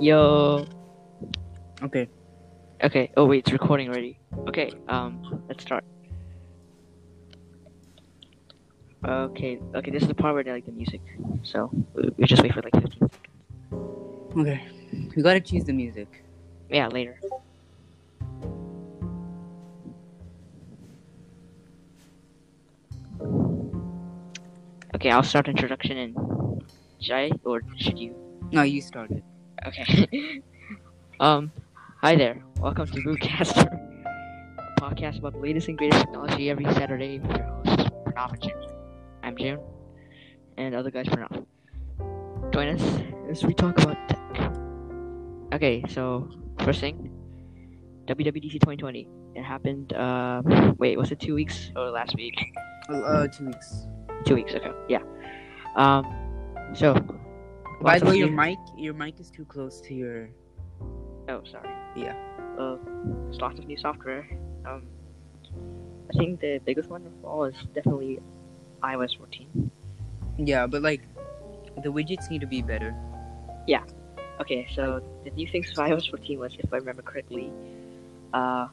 Yo. Okay. Okay. Oh wait, it's recording already. Okay. Um, let's start. Okay. Okay. This is the part where they like the music. So we, just wait for like 15 seconds. Okay. We gotta choose the music. Yeah, later. Okay, I'll start introduction and should I or should you? No, you started. Okay. um, hi there. Welcome to Bootcaster, a podcast about the latest and greatest technology every Saturday with your hosts, Pranav and June. I'm June, and other guy's Pranav. Join us as we talk about tech. Okay, so first thing, WWDC 2020. It happened. Uh, wait, was it two weeks or last week? Uh, two weeks. Two weeks. Okay, yeah. Um, so. By lots the way, your mic, your mic is too close to your. Oh, sorry. Yeah. Uh, there's lots of new software. Um, I think the biggest one of all is definitely iOS 14. Yeah, but like, the widgets need to be better. Yeah. Okay, so the new things for iOS 14 was, if I remember correctly, uh,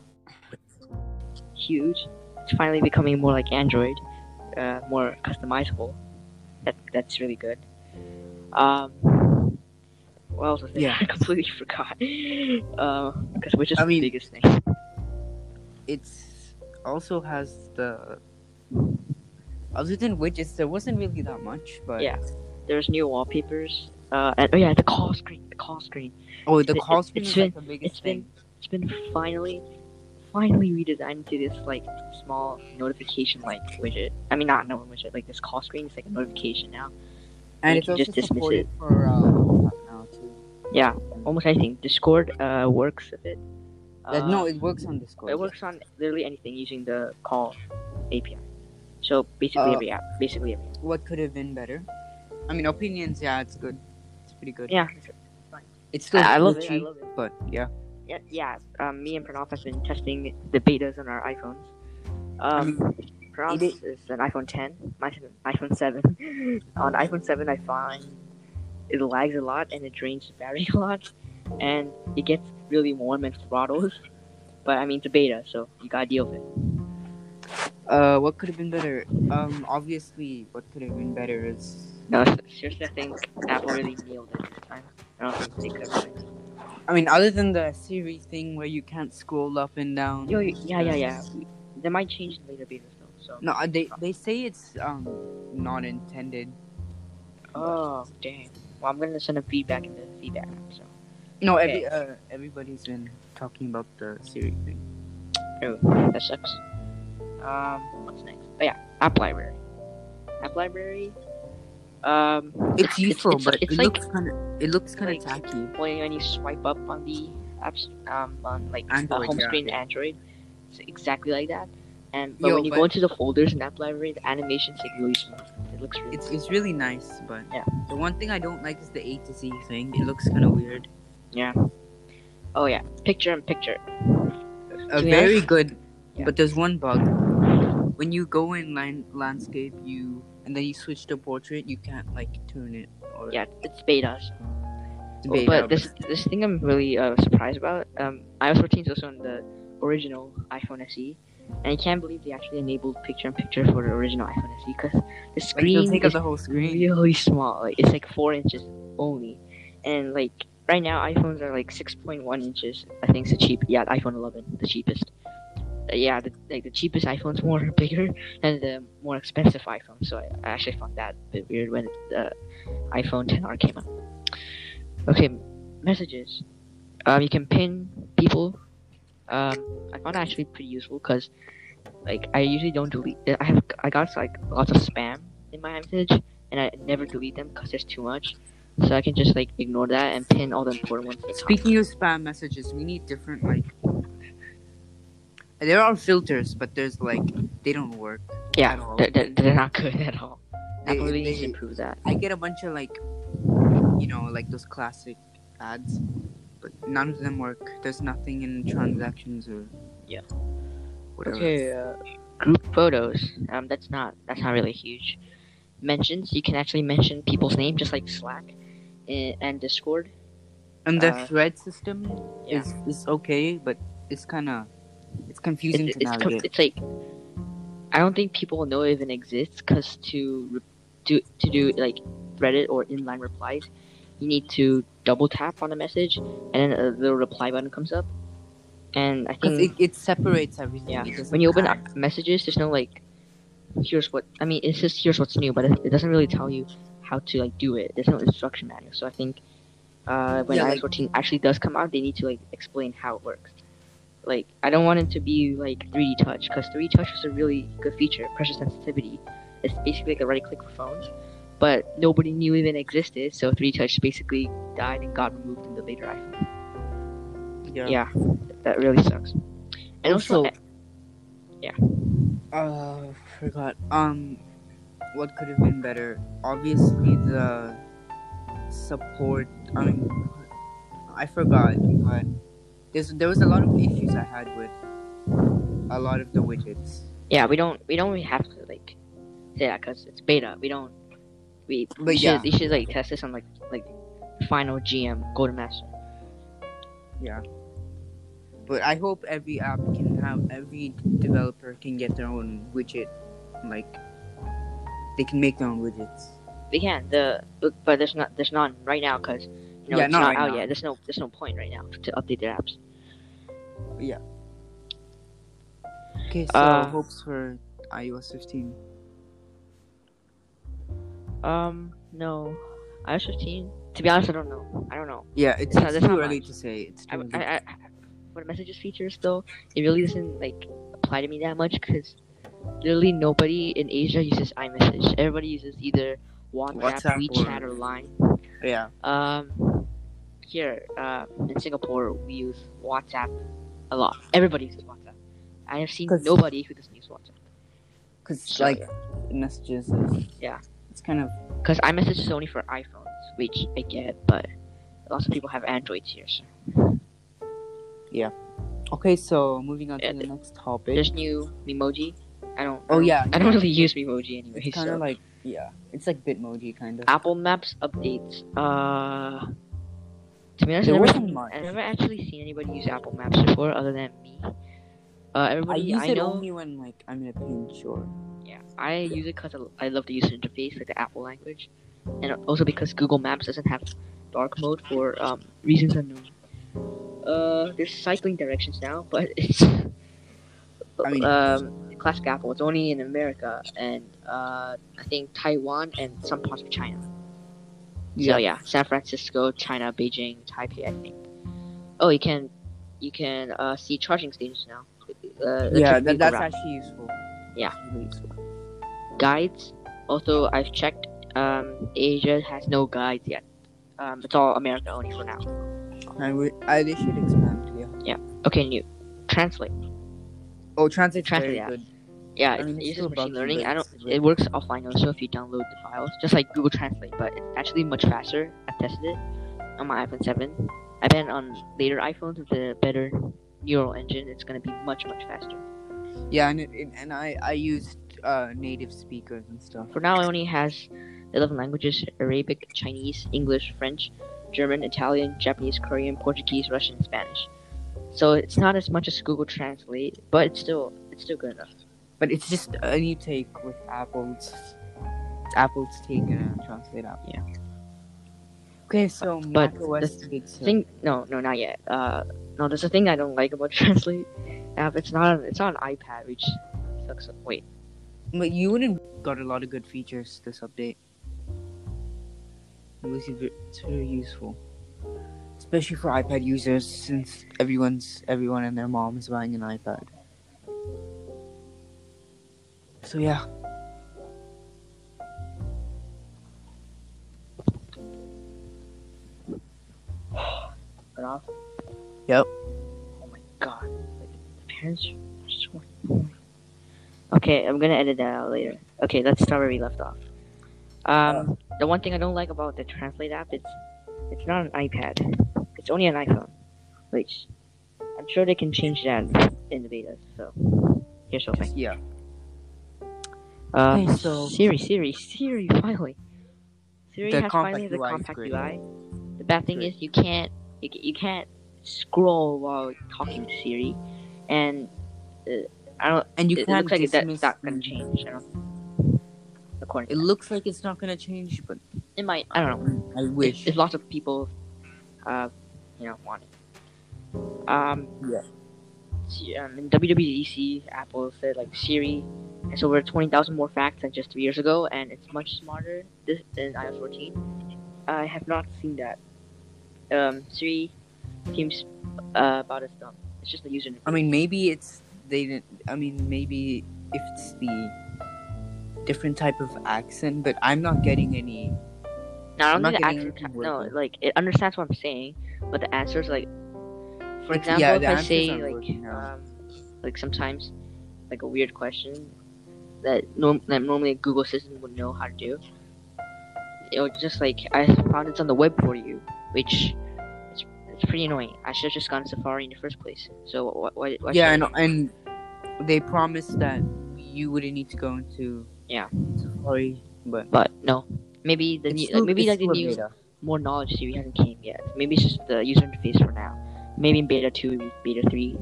huge. It's finally becoming more like Android, uh, more customizable. That that's really good. Um, what else was there? Yeah. I completely forgot. Uh, because which is I the mean- biggest thing? It's also has the. Other than widgets, there wasn't really that much, but Yeah. There's new wallpapers. Uh, and oh yeah, the call screen. The call screen. Oh, the It- call it- screen it's is like the biggest it's been- thing. It's been finally, finally redesigned to this like small notification like widget. I mean, not no widget. Like this call screen is like a notification now. And it's also just supported it. for uh, now too. Yeah, almost anything. Discord uh works a bit. Uh, no, it works on Discord. It works on literally anything using the call API. So basically Uh, every app. Basically every app. What could have been better? I mean, opinions. Yeah, it's good. It's pretty good. Yeah. It's still I, I love it. I love it. but yeah. Yeah, yeah. Um, me and Pranav have been testing the betas on our iPhones. Um, Pranav's it is an iPhone 10. Mine's iPhone 7. on iPhone 7, I find it lags a lot and it drains the battery a lot, and it gets really warm and throttles. But I mean, it's a beta, so you gotta deal with it. Uh, what could have been better? Um, obviously, what could have been better is. No, seriously, I think Apple really nailed it this time. I don't think they could have. I mean, other than the Siri thing where you can't scroll up and down. Yo, yeah, yeah, yeah. They might change later betas. No, uh, they they say it's um not intended. Oh, dang. Well, I'm gonna send a feedback in the feedback. App, so. No, Okay. every uh, everybody's been talking about the Siri thing. Oh, that sucks. Um, what's next? Oh yeah, App Library. App Library. Um, It's useful, it's, but it's it like looks kind of it looks kind of like- tacky. when, you swipe up on the apps, um, on like Android, home yeah. screen Android, it's exactly like that. And but Yo, when you but- go into the folders in App Library, the animation's like really smooth. It looks really. It's it's really nice, but Yeah. the one thing I don't like is the A to Z thing. It looks kind of weird. yeah. Oh yeah, picture in picture. Do very have- good, Yeah. but there's one bug. When you go in line, landscape, you and then you switch to portrait, you can't like turn it. Or Yeah, it's beta. So. it's Well, but this this thing I'm really uh, surprised about. Um, iOS 14 is also on the original iPhone SE, and I can't believe they actually enabled picture-in-picture for the original iPhone SE because the screen up is the whole screen. really small. Like it's like four inches only, and like right now iPhones are like 6.1 inches. I think it's the cheap. Yeah, iPhone 11, the cheapest. Uh, yeah, the, like the cheapest iPhone's more bigger than the more expensive iPhone. So I, I actually found that a bit weird when the iPhone 10R came out. Okay, messages. Um, you can pin people. Um, I found that actually pretty useful because, like, I usually don't delete. I have I got like lots of spam in my message, and I never delete them because there's too much. So I can just like ignore that and pin all the important ones. at the top. Speaking of spam messages, we need different like. There are filters, but there's like they don't work. yeah, at all. they're, they're, not good at all. They- Apple really needs to improve that. I get a bunch of like, you know, like those classic ads, but none of them work. There's nothing in transactions or Yeah. whatever. Okay, uh, group photos. Um, that's not that's not really huge. Mentions. You can actually mention people's name just like Slack, and, and Discord. And the Uh, thread system yeah. is is okay, but it's kind of it's confusing It- to it's, com- navigate. it's like I don't think people know it even exists because to re- do to do like Reddit or inline replies, you need to double tap on a message and then a little reply button comes up. And I think it, it separates everything. yeah, when you open up messages, there's no like here's what I mean. It's just here's what's new, but it, it doesn't really tell you how to like do it. There's no instruction manual, so I think uh, when Yeah, iOS 14 actually does come out, they need to like explain how it works. Like I don't want it to be like 3D touch because 3D touch is a really good feature. Pressure sensitivity. It's basically like a right click for phones, but nobody knew even existed. So 3D touch basically died and got removed in the later iPhone. yeah. Yeah, that really sucks. And also, Also- Uh, forgot. Um, what could have been better? Obviously, the support. I mean, I forgot, but there's there was a lot of issues I had with a lot of the widgets. yeah, we don't we don't really have to like say that because it's beta. We don't. We But should yeah. we should like test this on like like final GM Golden Master. Yeah. But I hope every app can have every developer can get their own widget, like they can make their own widgets. They can the but, but there's not there's none right now because you know Yeah, it's not not right out now. yet. There's no there's no point right now to update their apps. Yeah. Okay, so Uh, hopes for iOS 15. Um, no, iOS 15. To be honest, I don't know. I don't know. Yeah, it's, It's not- it's too early much. to say. It's I, too early. I, I, for the messages features though, it really doesn't like apply to me that much because literally nobody in Asia uses iMessage. Everybody uses either WhatsApp, WhatsApp WeChat, or- or Line. yeah. Um, here uh, in Singapore, we use WhatsApp a lot. Everybody uses WhatsApp. I have seen nobody who doesn't use WhatsApp. Because So, like messages is Yeah. It's kind of Because iMessage is only for iPhones, which I get, but lots of people have Androids here. So Yeah. okay. So moving on Yeah, to the next topic. there's new Memoji. I don't. Oh, I don't- yeah, I don't yeah. really use Memoji anyway. It's kind so. of like yeah, it's like Bitmoji kind of. Apple Maps updates. Uh, to be honest, There I've never, seen, much. I've never actually seen anybody use Apple Maps before, other than me. Uh, everybody I everybody use I, it know. only when like I'm in a pinch or Yeah, I use it because I love the user interface, like the Apple language, and also because Google Maps doesn't have dark mode for um, reasons unknown. Uh, there's cycling directions now, but it's I mean- um, classic Apple. It's only in America and uh, I think Taiwan and some parts of China. So yeah, San Francisco, China, Beijing, Taipei. I think. Oh, you can you can uh, see charging stations now. Uh, yeah, that, that's route. actually useful. Yeah. It's really useful. guides. Also, I've checked. Um, Asia has no guides yet. Um, it's all America only for now. I, would, I they should expand. Yeah. Okay, new translate. Oh, translate's Translate Yeah. good. Yeah, I it mean, it's uses still machine learning. I don't. It works offline also if you download the files, just like Google Translate. But it's actually much faster. I've tested it on my iPhone 7. I bet on later iPhones with the better neural engine, it's gonna be much much faster. Yeah, and it, it, and I I used uh, native speakers and stuff. For now, it only has 11 languages Arabic, Chinese, English, French, German, Italian, Japanese, Korean, Portuguese, Russian, and Spanish. So it's not as much as Google Translate, but it's still it's still good enough. But it's just a new take with Apple's Apple's take and translate app. Yeah. Okay, so But macOS the Big Thing no no not yet. Uh no, there's a thing I don't like about Translate app. It's not it's not an iPad, which sucks. Wait, But you wouldn't got a lot of good features this update. It was ve- it's very useful, especially for iPad users since everyone's everyone and their mom is buying an iPad. So yeah, cut off. Yep. The parents are. Okay, I'm gonna edit that out later. Okay, let's start where we left off. Um, the one thing I don't like about the Translate app, it's it's not an iPad. It's only an iPhone. Which I'm sure they can change that in the beta. So here's something. yeah. Uh, Okay, so- Siri, Siri, Siri, finally. Siri has finally the UI compact great. UI. The bad thing Great. is you can't you, you can't scroll while talking to Siri, and uh, I don't. And you it, it can't looks like that's dismiss. not gonna change. I don't. According It looks like it's not gonna change, but it might. I don't know. I wish. If, if lots of people, uh, you know, want it. Um. Yeah. Um, in WWDC, Apple said like Siri has over 20,000 more facts than just three years ago, and it's much smarter this, than iOS 14. I have not seen that. Um, Siri seems uh, about as dumb. It's just the user. I mean, maybe it's they didn't. I mean, maybe if it's the different type of accent, but I'm not getting any. no, I don't think the accent. No, like it understands what I'm saying, but the answers like, for It's- example, yeah, if I say like, um, like sometimes, like a weird question that norm- that normally a Google system would know how to do. It would just like I found it's on the web for you, which it's, pretty annoying. I should have just gone to Safari in the first place. So what? Yeah, and and they promised that you wouldn't need to go into Yeah. Safari, but but no. Maybe the new, still- like, maybe like the new beta. more knowledge Siri hasn't came yet. Maybe it's just the user interface for now. Maybe in beta two, beta three,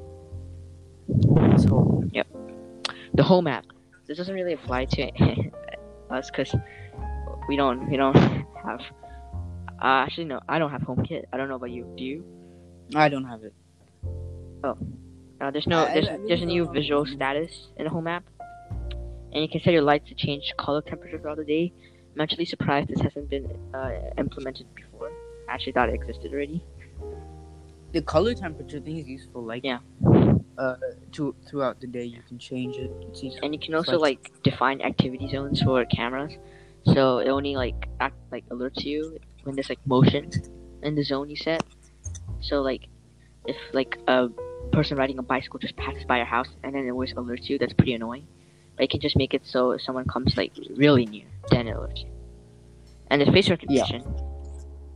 Let's hope. the home app. This doesn't really apply to us because we don't we don't have. Uh, actually, no, I don't have HomeKit. I don't know about you. Do you? I don't have it. Oh, uh, there's no I- there's, I really there's a new visual status in the home app, and you can set your lights to change color temperature throughout the day. I'm actually surprised this hasn't been uh, implemented before. I actually thought it existed already. The color temperature thing is useful. Like Yeah. uh, to throughout the day you can change it. And you can also like- like define activity zones for cameras, so it only like act like alerts you when there's like motion in the zone you set. So like if like a person riding a bicycle just passes by your house and then it always alerts you, that's pretty annoying. But you can just make it so if someone comes like really near, then it alerts you. And the face recognition.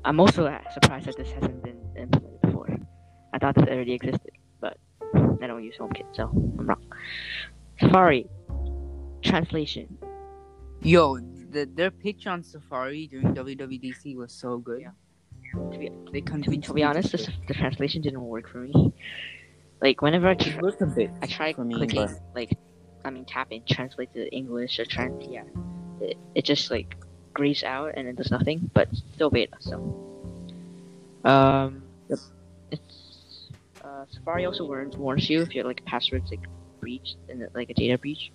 I'm also uh, surprised that this hasn't been implemented before. I thought this already existed, but I don't use HomeKit, so I'm wrong. Safari translation. Yo, the, their pitch on Safari during WWDC was so good. Yeah. To be, They to be, to be honest, this, the translation didn't work for me. Like whenever I, tr- I tried me, clicking, but like, I mean, tapping, translate to English or trying, yeah, it, it just like grays out and it does nothing. But still beta, so. Um, Yep. it's uh, Safari also warns, warns you if your like passwords like breached and like a data breach.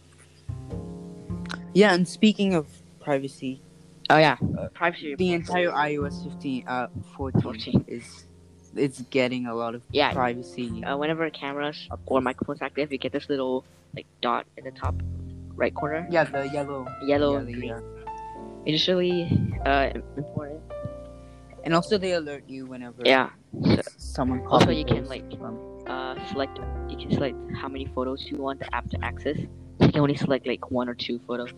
yeah. And speaking of privacy, Oh yeah, Uh, privacy. the entire iOS 15, uh, 14, 14. is it's getting a lot of Yeah, privacy. uh, whenever cameras or microphones active, you get this little like dot in the top right corner, yeah, the yellow, yellow yeah, and the, green. It's really uh, important. and also they alert you whenever Yeah. So, someone. Also, copies you can, like, from- uh, select you can select how many photos you want the app to access. So you can only select like one or two photos.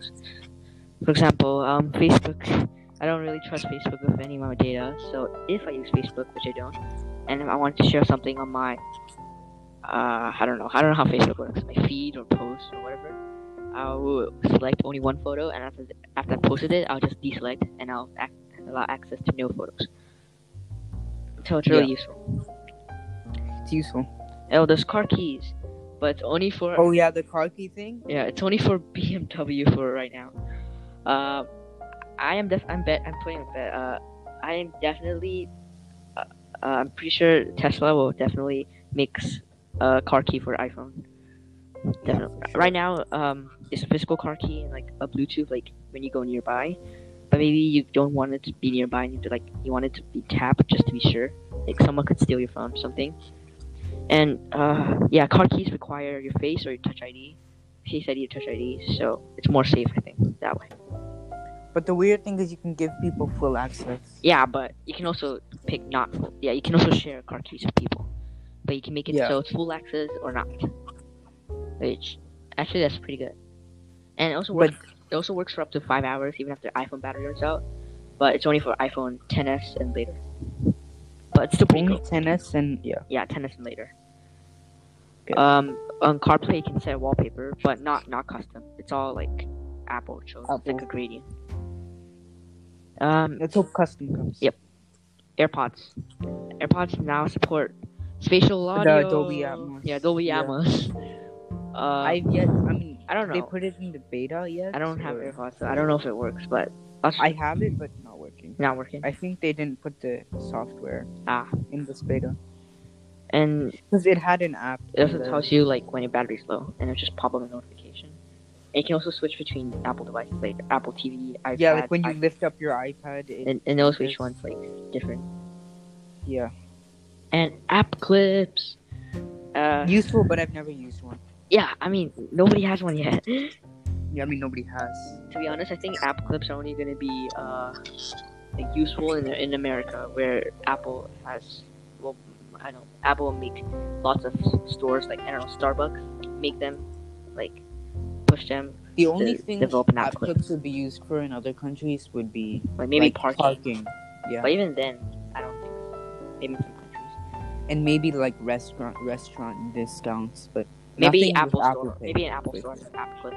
For example, um, Facebook. I don't really trust Facebook with any of my data. So if I use Facebook, which I don't, and if I want to share something on my, uh, I don't know, I don't know how Facebook works, my feed or post or whatever. I will select only one photo, and after after I posted it, I'll just deselect and I'll allow access to no photos. So it's really Yeah. useful. it's useful. Oh, there's car keys, but it's only for Oh yeah, the car key thing. yeah, it's only for BMW for right now. Uh, I am def I'm bet I'm putting bet. Uh, I am definitely. Uh, uh, I'm pretty sure Tesla will definitely makes a car key for iPhone. Definitely. for sure. Right now, um, it's a physical car key and like a Bluetooth, like when you go nearby. But maybe you don't want it to be nearby. and You like you want it to be tapped just to be sure. Like someone could steal your phone or something. And uh, yeah, car keys require your face or your Touch ID, Face ID Touch ID, so it's more safe, I think, that way. But the weird thing is you can give people full access. Yeah, but you can also pick not full. Yeah, you can also share car keys with people, but you can make it Yeah. so it's full access or not. Which actually that's pretty good, and it also But- works. It also works for up to five hours, even after iPhone battery runs out. But it's only for iPhone 10s and later. But it's still pretty Only cool. 10s and yeah. Yeah, 10s and later. Okay. Um, on CarPlay you can set wallpaper, but not not custom. It's all like Apple chose. It's like a gradient. Um, Let's hope custom comes. Yep. AirPods. AirPods now support spatial audio. Dolby Atmos. Yeah, Dolby Yeah. Atmos. Uh, I've yet. I mean, I don't know. They put it in the beta yet? I don't have or- AirPods, so I don't know if it works, but that's I have it, but not working. not working. I think they didn't put the software Ah, in this beta and because it had an app. it also the- tells you like when your battery's low, and it'll just pop up a notification. You can also switch between Apple devices, like Apple TV, iPad, Yeah, like when you iPhone, lift up your iPad. It, and, and knows which one's like different. yeah, And app clips. Uh, useful, but I've never used one. yeah, I mean nobody has one yet. Yeah, I mean nobody has. to be honest, I think app clips are only going to be uh, like useful in in America, where Apple has well, I don't Apple make lots of stores like I don't know Starbucks make them like push them The only thing develop an app clips would be used for in other countries would be like maybe like, parking. Yeah, But even then, I don't think so. maybe some countries. and maybe like restaurant restaurant discounts, but Maybe Apple Apple Store. Pay, Maybe an Apple Store has an app clip.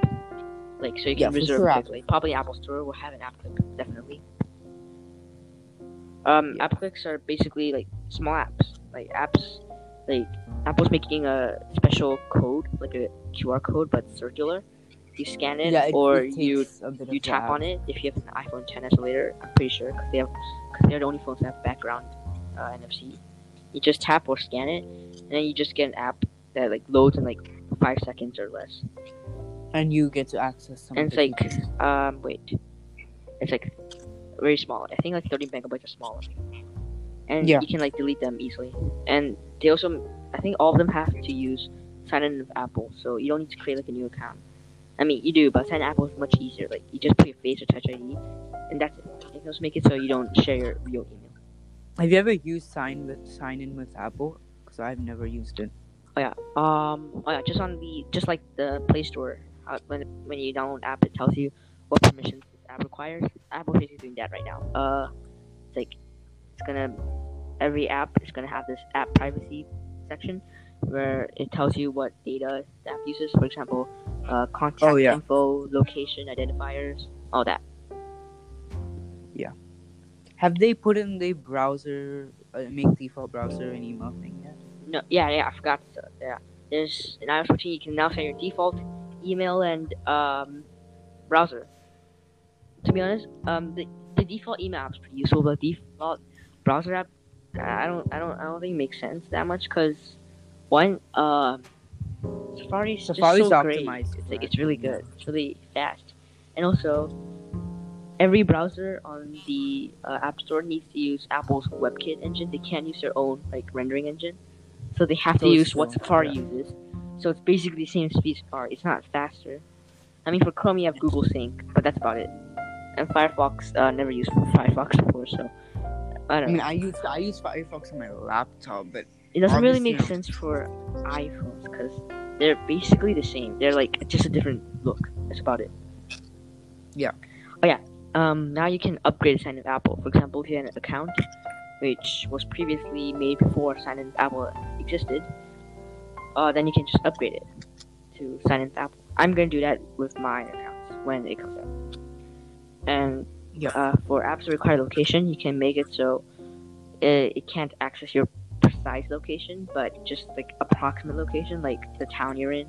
Like so you Yeah, can for reserve sure, quickly. Probably Apple Store will have an app clip, definitely. Um, Yeah. app clips are basically like small apps, like apps, like Apple's making a special code, like a QR code, but circular. You scan it, yeah, it, or it you takes a bit you tap app. on it if you have an iPhone 10s or later. I'm pretty sure because they have because they're the only phones that have background uh, NFC. You just tap or scan it, and then you just get an app that like loads in like five seconds or less. and you get to access some. And it's like features. um wait, it's like very small. I think like 30 megabytes or smaller. And Yeah. you can like delete them easily. And they also, I think all of them have to use sign in with Apple, so you don't need to create like a new account. I mean, you do, but sign in Apple is much easier. Like you just put your face or Touch ID, and that's it. You can also make it so you don't share your real email. Have you ever used sign with sign in with Apple? Because I've never used it. Oh yeah. Um. Oh yeah. Just on the just like the Play Store, uh, when when you download app, it tells you what permissions this app requires. Apple's basically doing that right now. Uh, it's like it's gonna every app is gonna have this app privacy section where it tells you what data the app uses. For example, uh, contact Oh, yeah. info, location identifiers, all that. Yeah. Have they put in the browser uh, make default browser and email thing yet? No, yeah, yeah, I forgot. To, yeah, there's in iOS 14 you can now set your default email and um, browser. To be honest, um, the, the default email app is pretty useful, but the default browser app, I don't, I don't, I don't think it makes sense that much because one, um, Safari's Safari's so great. optimized It's like it's really good. It's really fast, and also every browser on the uh, App Store needs to use Apple's WebKit engine. They can't use their own like rendering engine, so they have to So use what Safari yeah. uses. So it's basically the same speed as Safari. It's not faster. I mean, for Chrome you have Google Sync, but that's about it. And Firefox uh, never used Firefox before, so I I don't I mean, know. I use I use Firefox on my laptop, but It doesn't really make not. sense for iPhones because they're basically the same. They're like just a different look. That's about it. Yeah. Oh yeah. Um. Now you can upgrade a sign in with Apple. For example, if you had an account which was previously made before sign in with Apple existed, uh, then you can just upgrade it to sign in with Apple. I'm gonna do that with my accounts when it comes out. And Yeah. uh, for apps that require location, you can make it so it, it can't access your precise location, but just like approximate location, like the town you're in,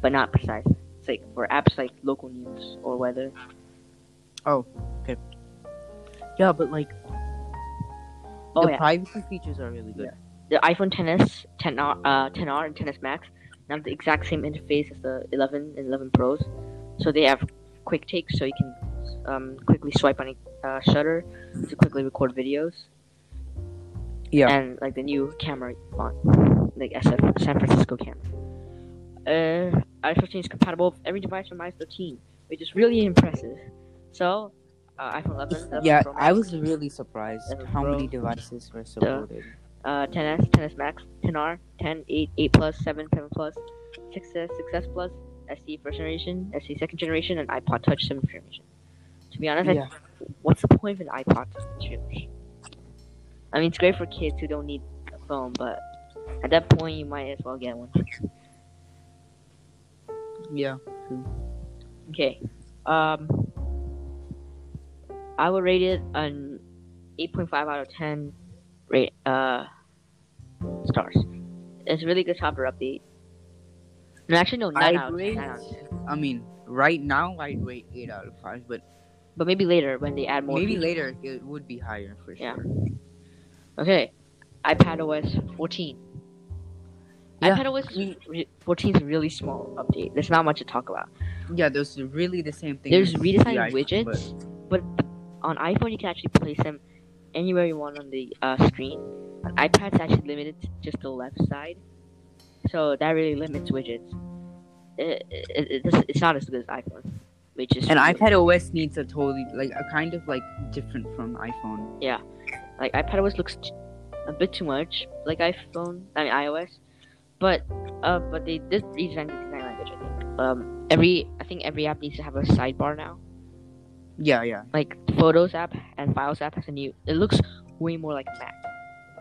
but not precise. It's like for apps like local news or weather. Oh, okay. Yeah, but like Oh the yeah, privacy features are really good. the iPhone 10s, 10R, uh, 10R and 10s Max now have the exact same interface as the 11 and 11 Pros. So they have quick takes, so you can um, quickly swipe on a uh, shutter to quickly record videos. Yeah. And like the new camera font, like SF San Francisco camera. Uh, iOS 15 is compatible with every device from iOS 13, which is really impressive. So, uh, iPhone 11, 11 Yeah, Pro I was really surprised how many devices were supported. uh, 10s, 10s Max, 10R, 10, 8, 8 Plus, 7, 7 Plus, 6s, 6s Plus, SE first generation, SE second generation, and iPod Touch seventh generation. To be honest, I- what's the point of an iPod seventh generation? I mean, it's great for kids who don't need a phone, but at that point, you might as well get one. Yeah. Okay. Um, I would rate it an 8.5 out of 10. Rate uh stars. It's a really good software update. No, actually, no, nine I'd out rate, out of 10. I mean, right now I'd rate eight out of five, but But maybe later when they add more. maybe features. later it would be higher for Yeah. sure. Okay, iPad OS 14. Yeah, iPad OS I mean- re- 14 is a really small update. There's not much to talk about. Yeah, those are really the same thing. There's redesigned the widgets, but on iPhone you can actually place them anywhere you want on the uh, screen. On iPad it's actually limited to just the left side, so that really limits widgets. It, it, it's, it's not as good as iPhone, which is And iPad OS needs a totally like a kind of like different from iPhone. Like iPad OS looks t- a bit too much like iPhone. I mean iOS, but uh, but they did redesign the design language. I think um every I think every app needs to have a sidebar now. Yeah, yeah. Like Photos app and Files app has a new. It looks way more like Mac.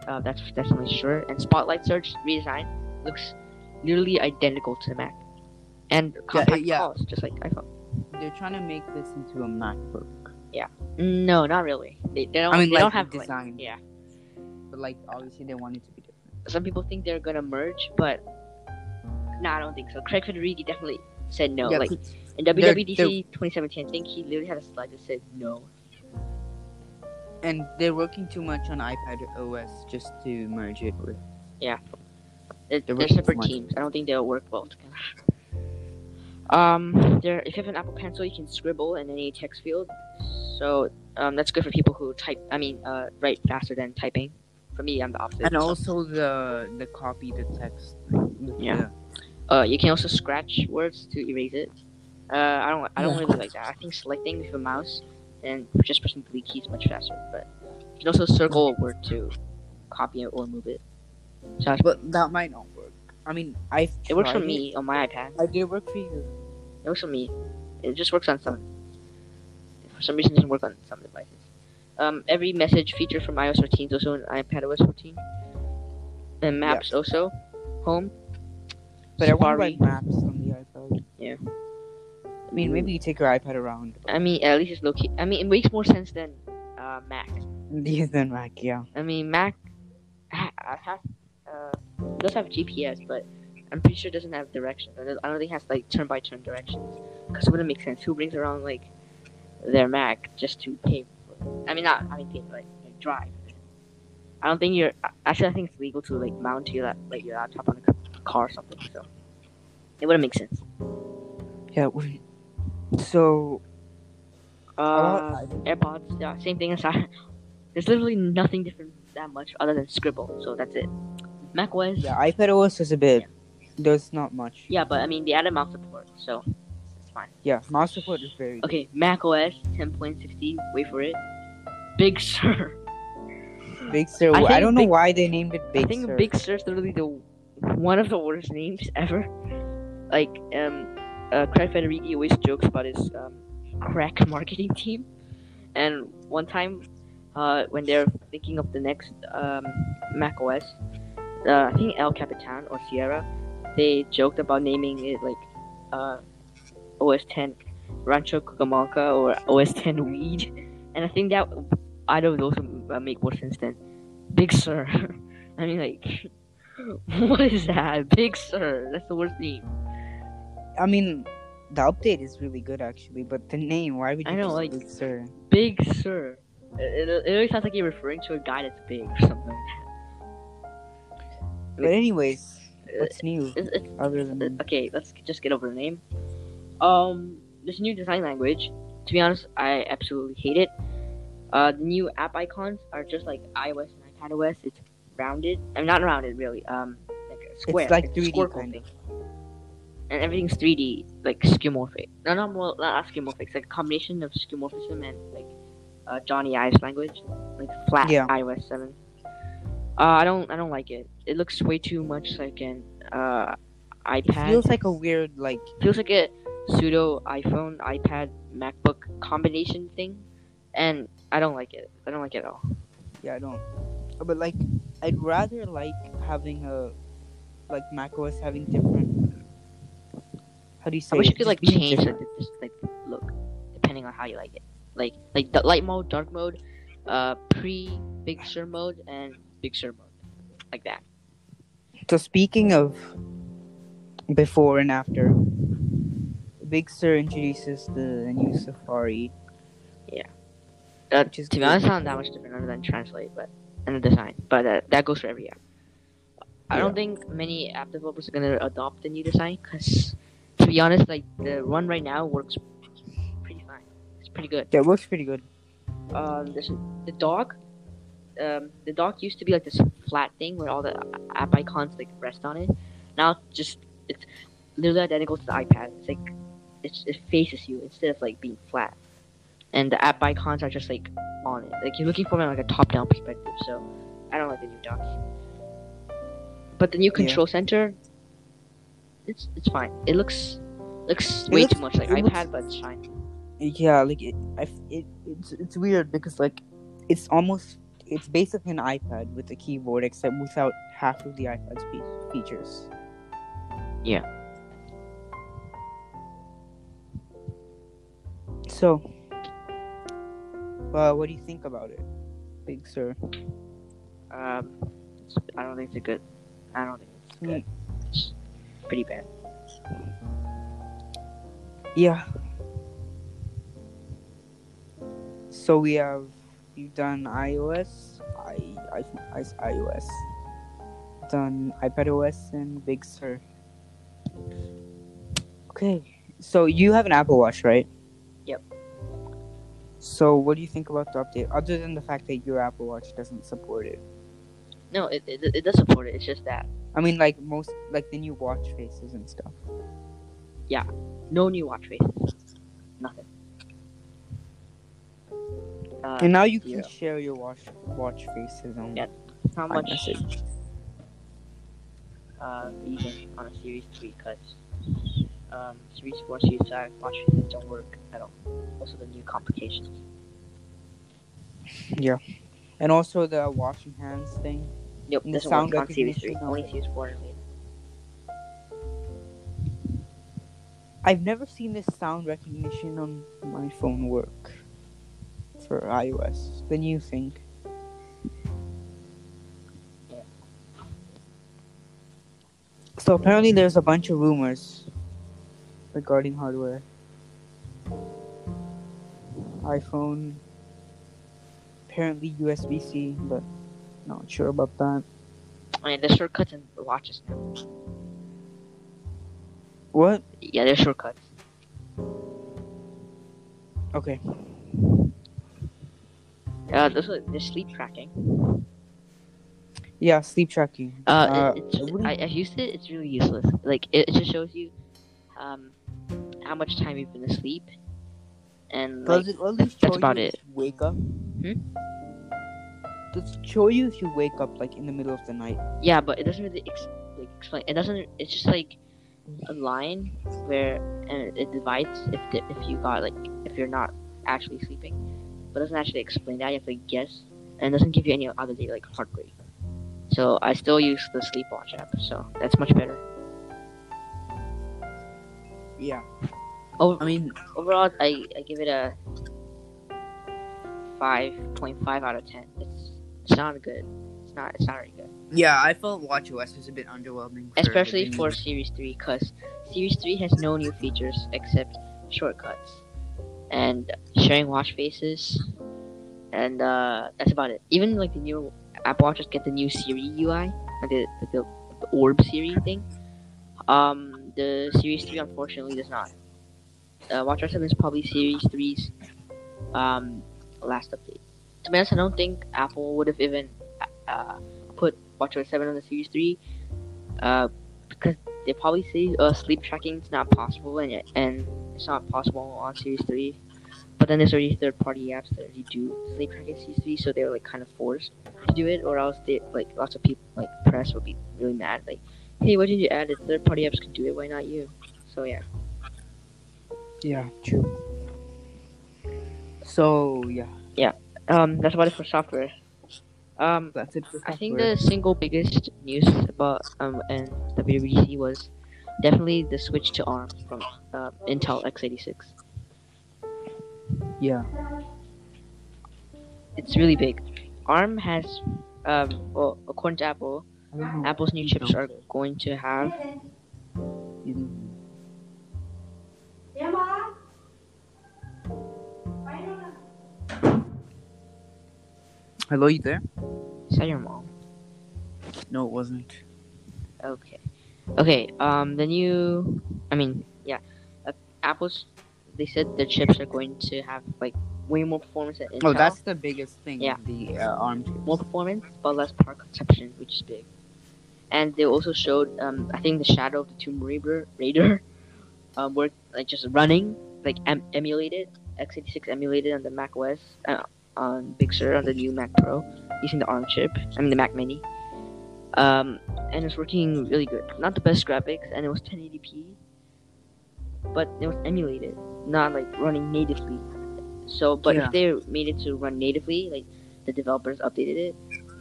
Uh, that's definitely sure. And Spotlight search redesign looks nearly identical to the Mac. And compact yeah. calls just like iPhone. They're trying to make this into a MacBook. No, not really. They, they don't. I mean, they like don't have like- design. yeah. But like obviously they want it to be different. some people think they're gonna merge, but no, I don't think so. Craig Federighi definitely said no. Yeah, like in they're- WWDC they're- 2017, I think he literally had a slide that said no. and they're working too much on iPad OS just to merge it with. It, They're they're working separate teams. I don't think they'll work well together. Um, there. If you have an Apple Pencil, you can scribble in any text field. So um, that's good for people who type. I mean, uh, write faster than typing. For me, I'm the opposite. And also the the copy the text. with Yeah. Uh, you can also scratch words to erase it. Uh, I don't. I don't Yeah. really like that. I think selecting with a mouse and just pressing the delete key is much faster. But you can also circle a word to copy it or move it. So But that might not. I mean, I. it works for me on my iPad. I did it work for you. It works for me. It just works on some. For some reason, it doesn't work on some devices. Um, every message feature from iOS 14 is also in iPad OS 14. And Maps also. Home. But I Safari. maps on the iPad. Yeah. I mean, maybe you take your iPad around. I mean, at least it's key. I mean, it makes more sense than uh, Mac. Yeah, then Mac, yeah. I mean, Mac I have uh, does have GPS, but I'm pretty sure it doesn't have directions. I don't think it has like turn by turn directions because it wouldn't make sense. Who brings around like their Mac just to pay? For, I mean, not I mean pay, but like, like drive. I don't think you're. Actually, I think it's legal to like mount your like your laptop on a car or something. So it wouldn't make sense. Yeah. we- So. Uh, AirPods, yeah, same thing as I. There's literally nothing different that much other than Scribble, so that's it. Mac OS, yeah, iPad OS is a bit. There's not much. Yeah, but I mean, they added mouse support, so it's fine. Yeah, mouse support is very. good. Okay, Mac OS 10.16. Wait for it. Big Sur. Big Sur. I I, don't know Big- why they named it Big Sur. I think Sur. Big Sur is literally the one of the worst names ever. Like, um, uh, Craig Federighi always jokes about his um, crack marketing team, and one time, uh, when they're thinking of the next um, Mac OS, uh, I think El Capitan or Sierra, they joked about naming it like uh, OS 10 Rancho Cucamonga or OS 10 Weed, and I think that either of those would make more sense than Big Sur. I mean, like, what is that? Big Sur. That's the worst name. I mean, the update is really good actually, but the name, why would you I know, like- Big Sur? Big Sur. It, it, it always sounds like you're referring to a guy that's big or something. But anyways, It, what's new it's, it's, other than okay, let's just get over the name. Um, this new design language, to be honest, I absolutely hate it. Uh, the new app icons are just like iOS and iPadOS. It's rounded. I'm not rounded really. Um, like a square. It's like a 3D squircle kind thing. And everything's 3D, like skeuomorphic. No, no, more, not skeuomorphic. It's like a combination of skeuomorphism and like uh, Jony Ive's language, like flat Yeah. iOS seven. Uh, I don't, I don't like it. It looks way too much like an uh, It iPad feels like a weird like feels like a pseudo iPhone, iPad, MacBook combination thing, and I don't like it. I don't like it at all. yeah, I don't. But like, I'd rather like having a like macOS having different. How do you say? I wish it? you could like change the, like look, depending on how you like it. Like like the light mode, dark mode, uh, pre picture mode, and Big Sur mode, like that. So speaking of before and after, Big Sur introduces the new Safari. Uh, Which is to be good. honest, not that much different other than translate, but and the design. But uh, that goes for every app. I don't think many app developers are gonna adopt the new design because, to be honest, like the one right now works pretty fine. It's pretty good. It works pretty good. Um, this, the dog, um, the dock used to be like this flat thing where all the app icons like rest on it. Now it's just it's literally identical to the iPad. It's like it's, it faces you instead of like being flat, and the app icons are just like on it. Like you're looking from it like a top-down perspective. So I don't like the new dock. But the new Yeah. control center, it's it's fine. It looks looks It way looks- too much like it looks- iPad, but it's fine. Yeah, like it, I, it, it's it's weird because like it's almost it's basically an iPad with a keyboard except without half of the iPad's fe- features. Yeah. So, uh, what do you think about it, Big Sur? Um, I don't think it's a good. I don't think it's Hmm. good. It's pretty bad. Yeah. So we have you've done iOS, i i, I iOS, done iPadOS and Big Sur. Okay, so you have an Apple Watch, right? Yep. So what do you think about the update? Other than the fact that your Apple Watch doesn't support it, No, it, it it does support it. It's just that I mean, like most, like the new watch faces and stuff. Yeah, no new watch faces. Nothing. Uh, and now you can zero. share your watch watch faces on Yeah. how much iMessage. uh even on a Series Three because um Series Four, Series Five watch faces don't work at all. Also the new complications. Yeah, and also the washing hands thing. Yep, And the sound on Series Three. Only Series Four. I've never seen this sound recognition on my phone work for iOS. The new thing. Yeah. So apparently there's a bunch of rumors regarding hardware. iPhone apparently USB-C, but not sure about that. I mean, there's shortcuts in watches now. What? Yeah, there's shortcuts. Okay. Uh, there's, there's sleep tracking. Yeah, sleep tracking. Uh, Uh, it, I, I've used it. It's really useless. Like it, it just shows you, um, how much time you've been asleep, and like, Does it at least that's about it. wake up? Hmm? Does it show you if you wake up like in the middle of the night? yeah, but it doesn't really ex- like explain. It doesn't. It's just like a line where and it divides if the, if you got like if you're not actually sleeping, but it doesn't actually explain that. You have to guess, and it doesn't give you any other data like heart rate. So I still use the sleep watch app, so that's much better. Yeah. Oh, I mean, overall, I, I give it a five point five out of ten. It's it's not good. It's not it's not very good, yeah, I felt WatchOS was a bit underwhelming. for especially for Series Three, because Series Three has no new features except shortcuts and sharing watch faces, and uh, that's about it. Even like the new Apple Watches get the new Siri UI, like the the, the, Orb Siri thing. Um, the Series Three unfortunately does not. Uh, WatchOS 7 is probably Series 3's um, last update. To be honest, I don't think Apple would have even uh, put WatchOS 7 on the Series 3 uh, because they probably say uh, sleep tracking is not possible and and it's not possible on Series 3. But then there's already third-party apps that already do sleep tracking Series 3, so they're like kind of forced to do it, or else they like lots of people like press would be really mad. Like, hey, why didn't you add it? Third-party apps can do it, why not you? So yeah. Yeah, true. So yeah, Yeah. Um, that's about it for software. Um, that's it. For I think the single biggest news about um and WWDC was definitely the switch to ARM from uh, Intel x86. yeah, It's really big. ARM has, um, well, according to Apple, I don't know. Apple's new chips are going to have. You- Hello, you there? Is that your mom? No, it wasn't. Okay. Okay. Um, the new. I mean, yeah. Uh, Apple's. They said the chips are going to have like way more performance than Intel. Oh, that's the biggest thing. Yeah. The uh, ARM chips. more performance but less power consumption, which is big. And they also showed, um, I think the Shadow of the Tomb Raider, Raider, um, work like just running, like em- emulated x86 emulated on the Mac OS, uh, on Big Sur on the new Mac Pro using the ARM chip. I mean the Mac Mini. Um, and it's working really good. Not the best graphics, and it was 1080p, but it was emulated, not like running natively. So, but Yeah. if they made it to run natively, like the developers updated it,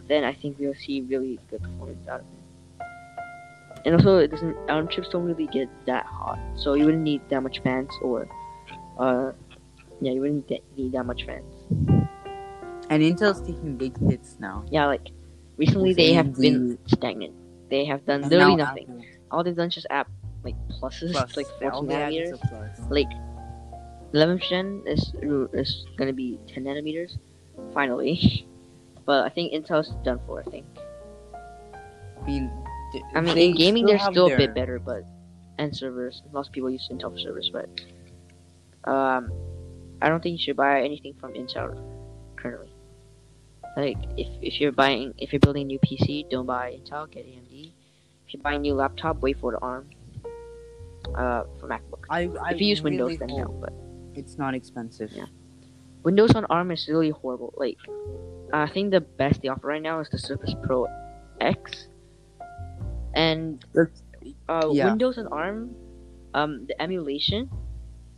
then I think we'll see really good performance out of it. And also, it doesn't ARM chips don't really get that hot, so you wouldn't need that much fans or, uh, yeah, you wouldn't need that much fans. And Intel's taking big hits now. Yeah, like recently they have been stagnant. They have done literally nothing. Apple All they've done is just app like pluses, Plus, like all 14 is nanometers. Like 11th gen is is gonna be 10 nanometers, finally. But I think Intel's done for. I think. I mean, th- I mean, in gaming they're have still a their- bit better, but and servers. Lots of people use Intel for servers, but um, I don't think you should buy anything from Intel currently. Like if if you're buying if you're building a new PC, don't buy Intel, get AMD. If you're buying a new laptop, wait for the ARM. Uh, for MacBook. I, I if you use really Windows, then no. But It's not expensive. Yeah. Windows on ARM is really horrible. Like, I think the best they offer right now is the Surface Pro X, and uh, yeah. Windows on ARM, um, the emulation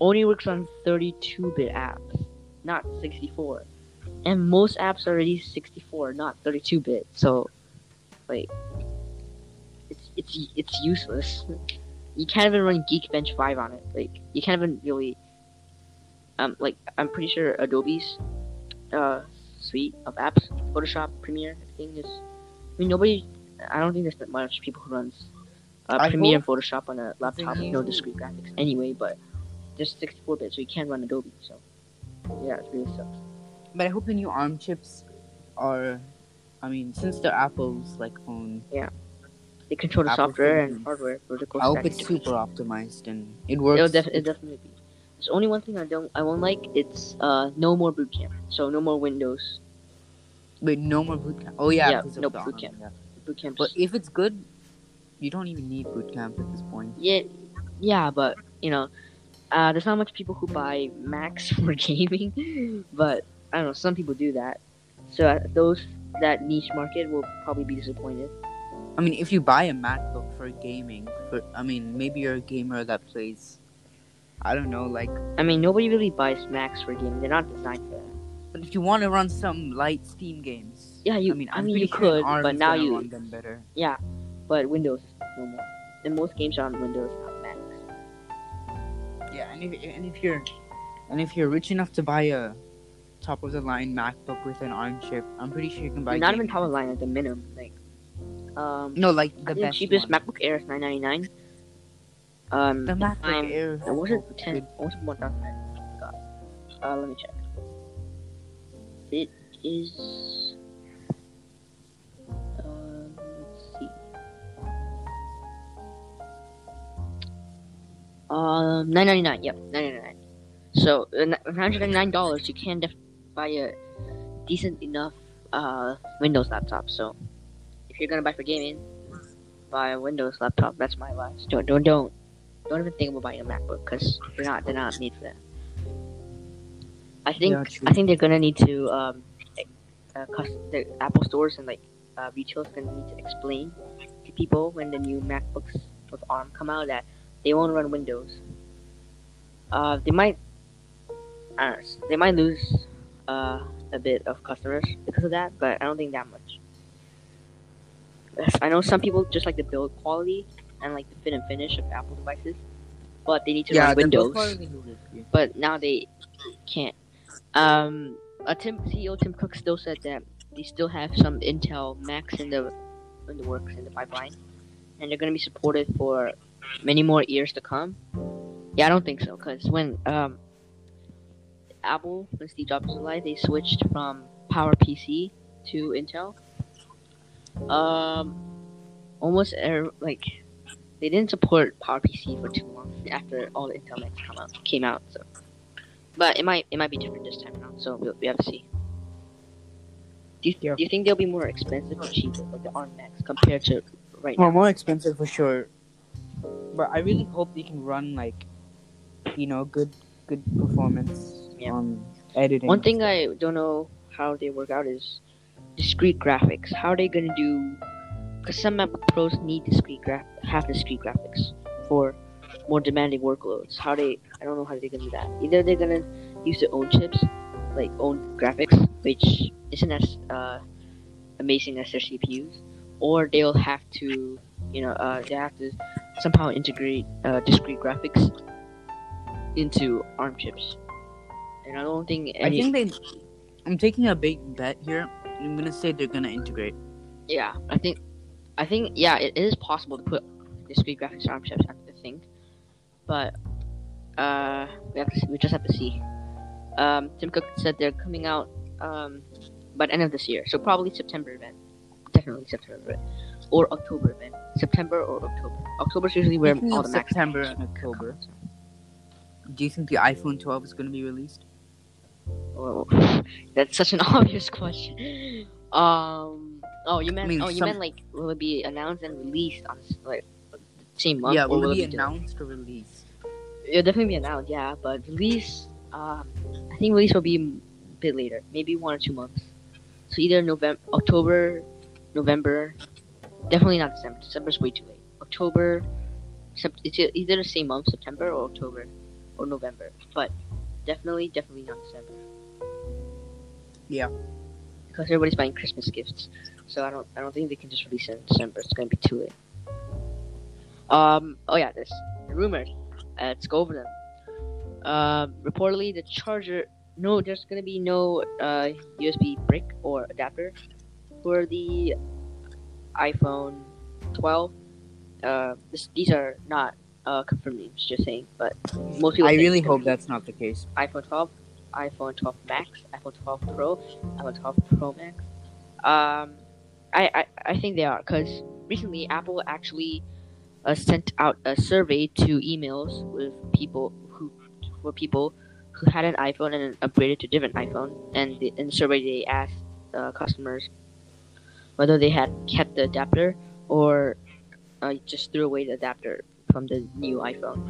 only works on 32-bit apps, not 64, and most apps are already 64, not 32-bit. So, like, it's it's it's useless. You can't even run Geekbench 5 on it. Like, you can't even really um, like I'm pretty sure Adobe's uh, suite of apps, Photoshop, Premiere, everything is. I mean, nobody. I don't think there's that much people who runs uh, Premiere and Photoshop on a laptop with no discrete graphics anyway. But just 64 bit, so you can't run Adobe. So yeah, it really sucks. But I hope the new ARM chips are. I mean, since they're Apple's like own, Yeah. They control the Apple software and hardware for I hope it's super optimized and it works. It'll, def- it'll definitely be. There's only one thing I don't I won't like. It's uh no more boot camp. So no more Windows Wait, no more bootcamp. Oh yeah, Yeah, no the bootcamp. ARM, yeah. boot camps. But if it's good, you don't even need bootcamp at this point. Yeah, yeah, but you know, uh, there's not much people who buy Macs for gaming, but I don't know. Some people do that, so uh, those that niche market will probably be disappointed. I mean, if you buy a MacBook for gaming, for I mean, maybe you're a gamer that plays. I don't know, like. I mean, nobody really buys Macs for gaming. They're not designed for that. But if you want to run some light Steam games, Yeah, you- I mean, I mean, you could, but now you- run them better. Yeah, but Windows, no more. And most games are on Windows, not Macs. Yeah, and if and if you're and if you're rich enough to buy a top of the line MacBook with an ARM chip, I'm pretty sure you can buy. It. Not even top of the line at the minimum. Like, um, No, like the best cheapest one. MacBook Air is 999. Um, The MacBook um, Air. It? is Ten? good. What was it? One thousand? God. Uh, let me check. It is. Um, let's see. Um, nine ninety nine. Yep, nine ninety nine. So, uh, nine hundred ninety nine dollars. You can def- buy a decent enough uh Windows laptop. So, if you're gonna buy for gaming, buy a Windows laptop. That's my advice. Don't don't don't don't even think about buying a MacBook because they're not they're not made for that. I think Yeah. I think they're gonna need to um, uh, the Apple stores and like uh, retailers gonna need to explain to people when the new MacBooks with ARM come out that they won't run Windows. Uh, they might, I don't know, they might lose uh, a bit of customers because of that, but I don't think that much. I know some people just like the build quality and like the fit and finish of Apple devices, but they need to yeah, run Windows. build quality is good, yeah. But now they can't. Um, uh, Tim CEO Tim Cook still said that they still have some Intel Macs in the in the works in the pipeline, and they're gonna be supported for many more years to come. Yeah, I don't think so, because when um, Apple, when Steve Jobs was alive, they switched from PowerPC to Intel. Um, almost er, like they didn't support PowerPC for too long after all the Intel Macs come out came out. So, but it might it might be different this time around. So we we have to see. Do you, Yeah. do you think they'll be more expensive or cheaper, like the ARM Macs, compared to right Well, now? more expensive for sure. But I really hope they can run like, you know, good good performance Yeah. on editing. One thing I don't know how they work out is discrete graphics. How are they gonna do? Because some Mac Pros need discrete graph have discrete graphics for more demanding workloads. How they? I don't know how they're gonna do that. Either they're gonna use their own chips, like own graphics, which isn't as uh, amazing as their CPUs, or they'll have to, you know, uh, they have to somehow integrate uh, discrete graphics into ARM chips. And I don't think I think they. I'm taking a big bet here. I'm gonna say they're gonna integrate. Yeah, I think, I think, yeah, it, it is possible to put discrete graphics ARM chips. I think, but uh, we have to, see- we just have to see. Um, Tim Cook said they're coming out um by the end of this year, so probably September event, definitely September event, or October event. September or October. October's usually where all the September and October, do you think the iPhone 12 is gonna be released? Oh, that's such an obvious question. Um. Oh, you meant. mean, oh, you some- meant like will it be announced and released on like the same month? yeah, or will it be delayed? announced or released? It'll definitely be announced. Yeah, but release. Um, I think release will be a bit later, maybe one or two months. So either November, October, November. Definitely not December. December's way too late. October. It's either the same month, September or October, or November. But definitely, definitely not December. Yeah. because everybody's buying Christmas gifts. So I don't I don't think they can just release it in December. It's gonna be too late. Um. Oh yeah, there's rumors. Uh, let's go over them. Um. reportedly, the charger. No, there's gonna be no uh, USB brick or adapter for the iPhone 12. Uh, this, these are not uh, confirmed names, just saying. But most people. I really hope that's not the case. iPhone 12, iPhone 12 Max, iPhone 12 Pro, iPhone 12 Pro Max. Um, I I, I think they are because recently Apple actually uh, sent out a survey to emails with people who for people who had an iPhone and upgraded to different iPhone, and the, in the survey they asked uh, customers whether they had kept the adapter or uh, just threw away the adapter from the new iPhone.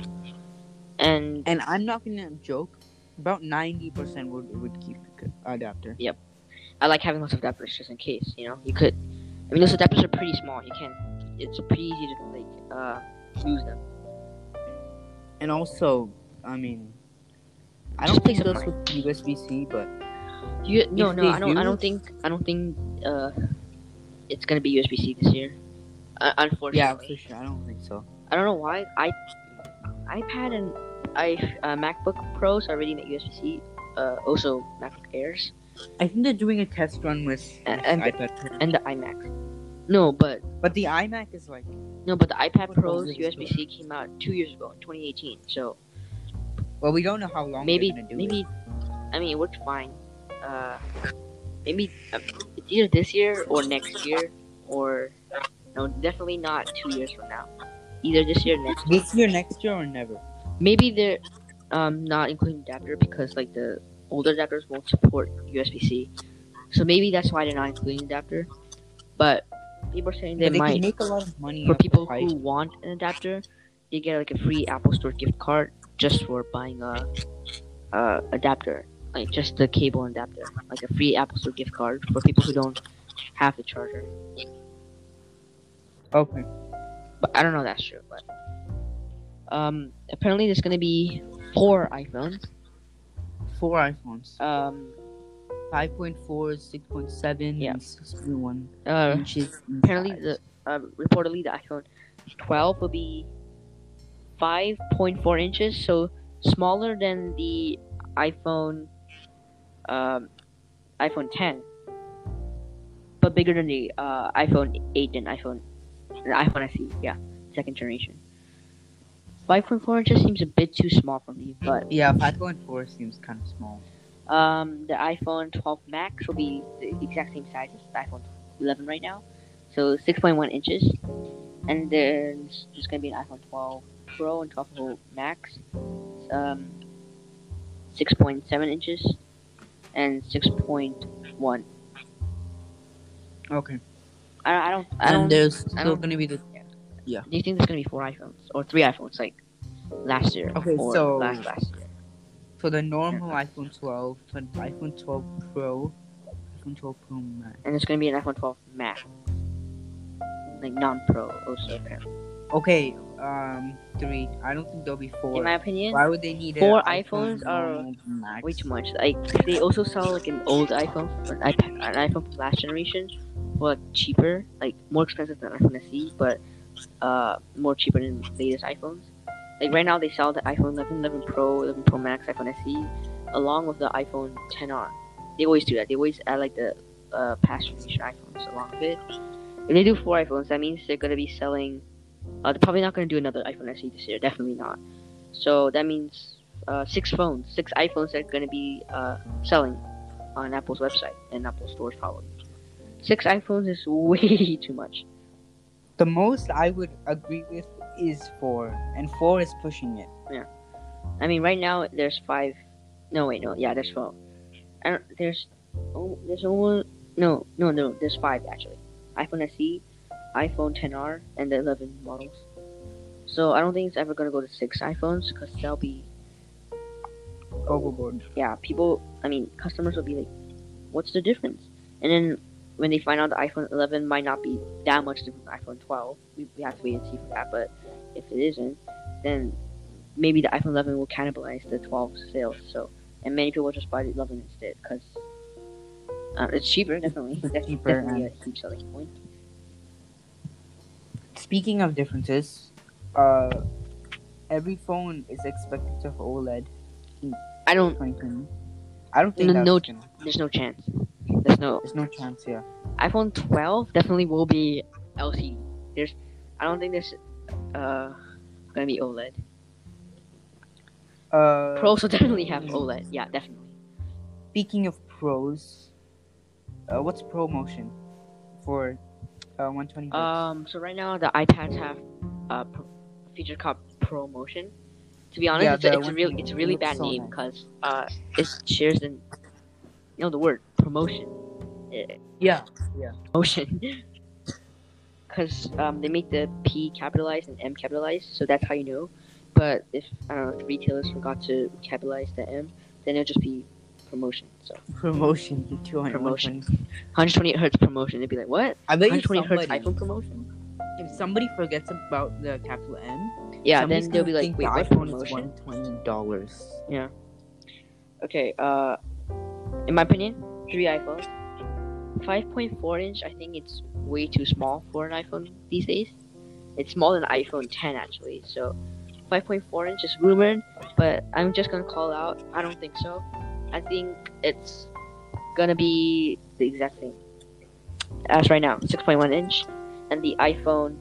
And And I'm not gonna joke. About 90% would would keep the adapter. Yep. I like having lots of adapters just in case. You know, you could. I mean, those adapters are pretty small. You can. It's pretty easy to like uh lose them. And also, I mean, I Just don't think those with USB-C, but You no no. I don't. I do- don't think. I don't think. Uh, it's gonna be USB C this year. Uh, yeah, unfortunately, for sure. I don't think so. I don't know why. I iPad and I uh, MacBook Pros already make USB C. Uh, also MacBook Airs I think they're doing a test run with, And- and- iPad. Pro. and the iMac. No, but But the iMac is like, no, but the iPad Pros about USB C came out two years ago in 2018. So well, we don't know how long maybe gonna do maybe it. I mean it worked fine. Uh, maybe uh, it's either this year or next year, or no, definitely not two years from now. Either this year or next. This year, next year, or never. Maybe they're um not including adapter because like the older adapters won't support USB C, so maybe that's why they're not including adapter. But people are saying they they might can make a lot of money for people who want an adapter, they get like a free Apple Store gift card just for buying a, a adapter, like just the cable adapter, like a free Apple Store gift card for people who don't have the charger. Okay. But I don't know if that's true. But um, apparently there's gonna be four iPhones. Four iPhones. Um, 5.4, 6.7, Yeah. and 6.1 uh, inches. in apparently the uh, reportedly the iPhone 12 will be 5.4 inches, so smaller than the iPhone um, iPhone 10, but bigger than the uh, iPhone 8 and iPhone, the iPhone SE. Yeah, second generation. 5.4 inches seems a bit too small for me, but Yeah, five point four seems kind of small. um, the iPhone 12 Max will be the exact same size as the iPhone 11 right now, so 6.1 inches. And then there's gonna be an iPhone 12 Pro and 12 Pro Max, um, 6.7 inches and 6.1. Okay. I, I don't. I don't. And there's I still don't- gonna be the Do you think there's gonna be four iPhones or three iPhones like last year Okay, or so- last last year? so the normal iPhone 12, to an iPhone 12 Pro, iPhone 12 Pro Max. And there's gonna be an iPhone 12 Max, like non-Pro also. apparently. Okay, um, three. I don't think there'll be four. In my opinion, Why would they need Four a iPhone iPhones are Max? way too much. Like they also sell like an old iPhone, an iPad, an iPhone last generation, for like cheaper, like more expensive than iPhone SE, but uh more cheaper than latest iPhones. Like right now they sell the iPhone 11, 11 Pro, 11 Pro Max, iPhone SE, along with the iPhone 10R. They always do that. They always add like the uh, past generation iPhones along with it. If they do four iPhones, that means they're gonna be selling. Uh, they're probably not gonna do another iPhone SE this year. Definitely not. So that means uh, six phones, six iPhones that are to be uh, selling on Apple's website and Apple stores probably. Six iPhones is way too much. The most I would agree with is four, and four is pushing it. Yeah, I mean, right now there's five. No, wait, no, yeah, there's four. I don't, there's, oh, there's only no, no, no, there's five actually. iPhone SE, iPhone 10R, and the 11 models. So I don't think it's ever gonna go to six iPhones because they'll be Overboard. yeah, people, I mean, customers will be like, what's the difference? And then when they find out the iPhone 11 might not be that much different from iPhone 12, we, we have to wait and see for that. But if it isn't, then maybe the iPhone 11 will cannibalize the 12 sales. So, and many people will just buy the 11 instead because uh, it's cheaper, definitely. That's cheaper definitely and- a huge selling point. Speaking of differences, uh, every phone is expected to have OLED I don't. I don't think No- that's no-. There's no chance. There's no There's no chance here. iPhone 12 definitely will be LCD. There's, I don't think there's uh gonna be OLED. Uh, Pros will definitely have OLED. Yeah, definitely. Speaking of pros, uh, what's ProMotion for uh, 120? Um, so right now the iPads have a pro- feature called ProMotion. To be honest, Yeah, it's, a, it's a really it's a really bad so name nice. because uh it shares the you know the word promotion. Eh, yeah. Motion. Because um, they make the P capitalized and M capitalized, so that's how you know. But if I don't know, if retailers forgot to capitalize the M, then it'll just be promotion. So Promotion. 200, Promotion. 120. 128 hertz promotion. They'd be like, what? I bet you 120 hertz somebody, iPhone promotion? if somebody forgets about the capital M, Yeah, then they'll be like, wait, the what iPhone promotion? 120 dollars. Yeah. Okay, uh, in my opinion, three iPhones. 5.4 inch, I think it's way too small for an iPhone these days. It's smaller than iPhone 10 actually, so 5.4 inch is rumored, but I'm just gonna call out. I don't think so. I think it's gonna be the exact same as right now, 6.1 inch, and the iPhone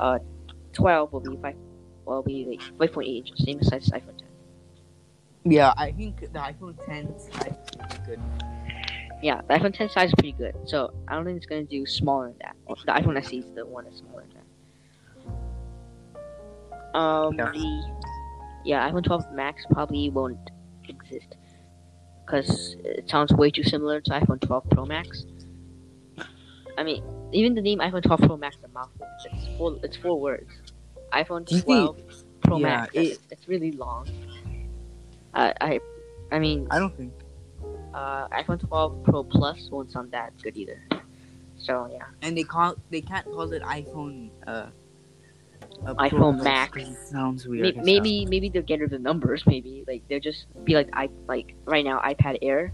uh 12 will be five, will be like 5.8 inches, same size as iPhone 10. Yeah, I think the iPhone 10 is good. Yeah, the iPhone 10 size is pretty good. So I don't think it's gonna do smaller than that. The iPhone SE is the one that's smaller than that. Um, Yeah. the yeah, iPhone 12 Max probably won't exist because it sounds way too similar to iPhone 12 Pro Max. I mean, even the name iPhone 12 Pro Max is a mouthful. It's four. It's four words. iPhone Do you 12 Pro yeah, Max. it- It's, it's really long. I I I mean, I don't think. Uh, iPhone 12 Pro Plus won't sound that good either. So yeah, And they call they can't call it iPhone uh, iPhone Max. It sounds weird. as maybe maybe they'll get rid of the numbers. Maybe like they'll just be like i like right now iPad Air,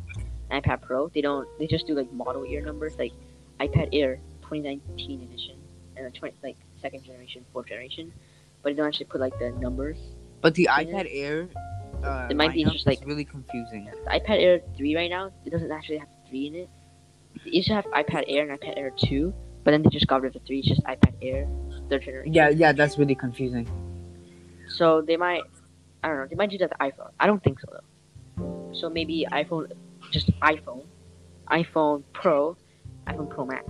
and iPad Pro. They don't they just do like model year numbers like iPad Air 2019 edition and the 20 like second generation, fourth generation, but they don't actually put like the numbers. But the iPad Air, uh, It might be just like- really confusing. The iPad Air 3 right now it doesn't actually have three in it. They used to have iPad Air and iPad Air 2, but then they just got rid of the 3. It's just iPad Air, third generation. Yeah, yeah, that's really confusing. So they might, I don't know, they might do that to iPhone. I don't think so though. So maybe iPhone, just iPhone, iPhone Pro, iPhone Pro Max,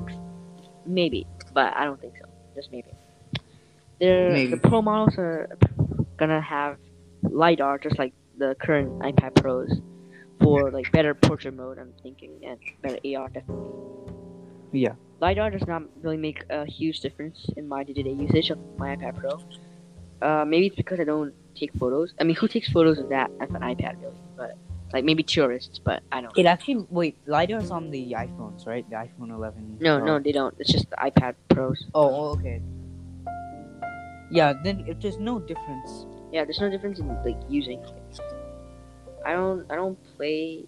maybe, but I don't think so. Just maybe. They're, Maybe. The Pro models are gonna have lidar, just like the current iPad Pros, for like better portrait mode. I'm thinking and better AR definitely. Yeah. LiDAR does not really make a huge difference in my day-to-day usage of my iPad Pro. Uh, maybe it's because I don't take photos. I mean, who takes photos of that of an iPad, really? But like maybe tourists, but I don't. It actually wait, LiDAR's on the iPhones, right? The iPhone 11. No, Pro. no, they don't. It's just the iPad Pros. Oh, oh, okay. Yeah, then if there's no difference. Yeah, there's no difference in like using. it. I don't. I don't play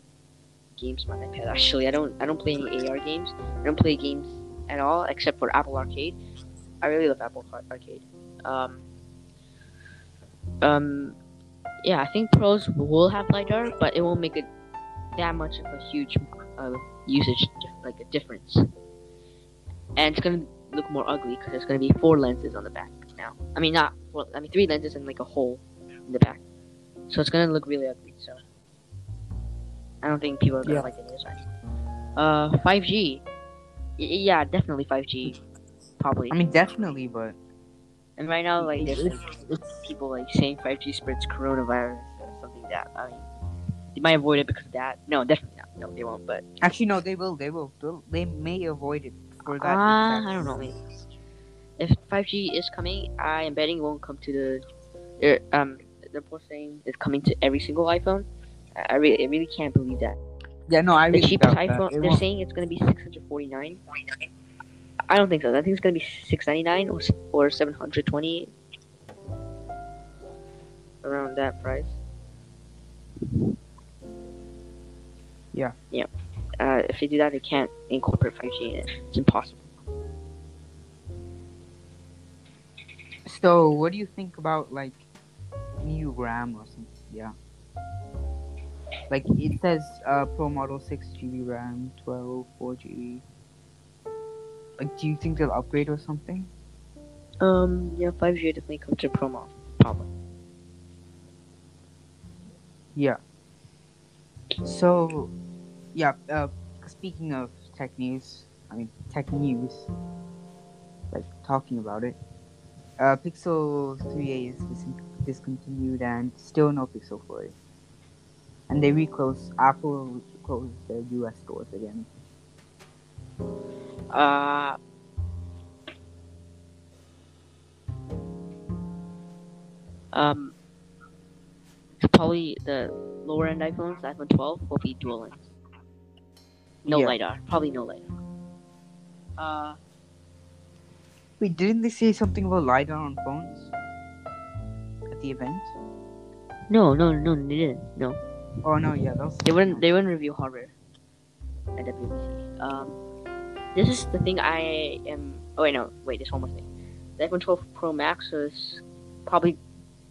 games on my iPad. Actually, I don't. I don't play any AR games. I don't play games at all except for Apple Arcade. I really love Apple Arcade. Um. Um. Yeah, I think pros will have lidar, but it won't make it that much of a huge uh, usage like a difference. And it's gonna look more ugly because there's gonna be four lenses on the back now. I mean, not four. I mean, three lenses and like a hole in the back. So it's gonna look really ugly. So I don't think people are gonna Yeah. like the new design. Uh, 5G. Y- yeah, definitely 5G. Probably. I mean, definitely, but And right now, like, there's like, people like saying 5G spreads coronavirus or something like that. I mean, they might avoid it because of that. No, definitely not. No, they won't. But actually no, they will. They will. They'll, they may avoid it for that. ah, I don't know. Maybe. If 5G is coming, I am betting it won't come to the. They're, um, they're both saying it's coming to every single iPhone. I really, I really can't believe that. Yeah, no, I The really cheapest doubt that. iPhone. They're won't- saying it's gonna be 649. I don't think so. I think it's gonna be 699 or or 720. Around that price. Yeah. Yeah. Uh, if they do that, they can't incorporate 5G in it. It's impossible. So, what do you think about like new RAM or something? Yeah. Like it says uh, Pro model 6 GB RAM, 12, 4 GB. Like, do you think they'll upgrade or something? Um, yeah, 5G definitely comes to promo. Probably. Yeah. So, yeah. Uh, speaking of tech news, I mean tech news, like talking about it. Uh, Pixel 3a is discontinued and still no Pixel 4a. And they reclose. Apple closed their U.S. stores again. Uh. Um. Probably the lower end iPhones, iPhone 12, will be dual lens. No Yeah. lidar. Probably no lidar. Uh. Wait, didn't they say something about lidar on phones at the event? No, no, no, they didn't. No, Oh no, yeah, was. they wouldn't. They wouldn't review horror at WWDC. Um, this is the thing I am. Oh wait, no, wait. There's one more thing. The iPhone 12 Pro Max is probably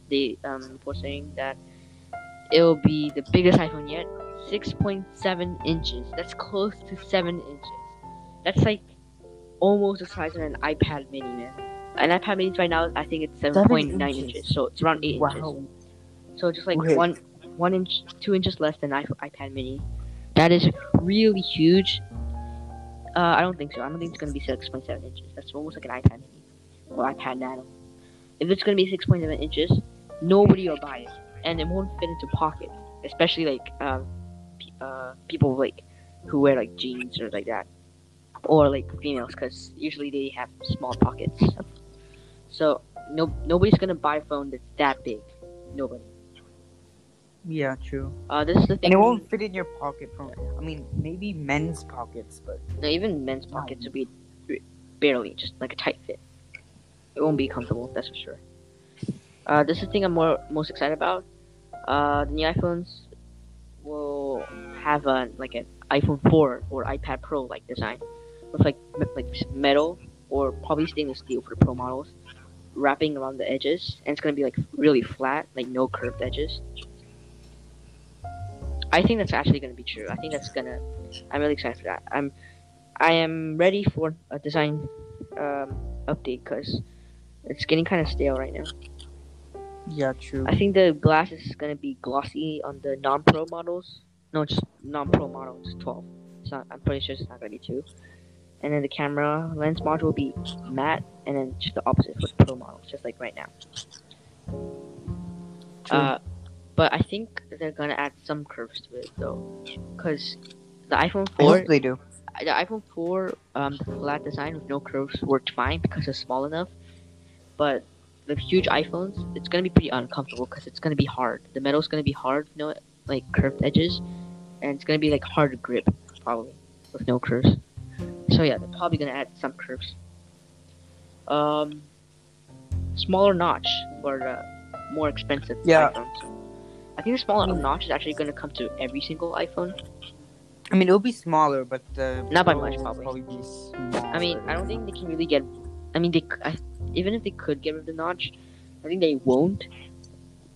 the um for saying that it will be the biggest iPhone yet. 6.7 inches. That's close to seven inches. That's like almost the size of an iPad Mini, man. An iPad Mini right now, I think it's 7.9 inches. inches. So it's around eight inches. Wow. So just like one one inch, two inches less than iPad Mini. That is really huge. Uh, I don't think so. I don't think it's gonna be six point seven inches. That's almost like an iPad Mini or iPad Nano. If it's gonna be six point seven inches, nobody will buy it, and it won't fit into pockets, especially like um, uh, people like who wear like jeans or like that, or like females, because usually they have small pockets. So no nobody's gonna buy a phone that's that big. Nobody. Yeah, true. Uh, this is the thing. And it won't fit in your pocket from. I mean, maybe men's pockets, but No, even men's pockets will be barely just like a tight fit. It won't be comfortable, that's for sure. Uh, this is the thing I'm more most excited about. Uh, the new iPhones will have a like an iPhone 4 or iPad Pro like design with like like metal or probably stainless steel for the Pro models, wrapping around the edges, and it's gonna be like really flat, like no curved edges. I think that's actually gonna be true. I think that's gonna. I'm really excited for that. I'm. I am ready for a design um, update because it's getting kind of stale right now. Yeah, true. I think the glass is gonna be glossy on the non-pro models. No, just non-pro models, 12. It's not. I'm pretty sure it's not gonna be two. And then the camera lens module will be matte, and then just the opposite for the pro models, just like right now. True. Uh, but I think they're gonna add some curves to it though, because the iPhone I 4, hope they do. the iPhone 4, um, the flat design with no curves worked fine because it's small enough. But the huge iPhones, it's gonna be pretty uncomfortable because it's gonna be hard. The metal's gonna be hard, you know, like curved edges, and it's gonna be like hard to grip probably with no curves. So yeah, they're probably gonna add some curves. Um, smaller notch for the more expensive Yeah. iPhones. I think the smaller notch is actually gonna come to every single iPhone. I mean, it'll be smaller, but the Not by much, will probably. be smaller. I mean, I don't think they can really get. I mean, they I, even if they could get rid of the notch, I think they won't,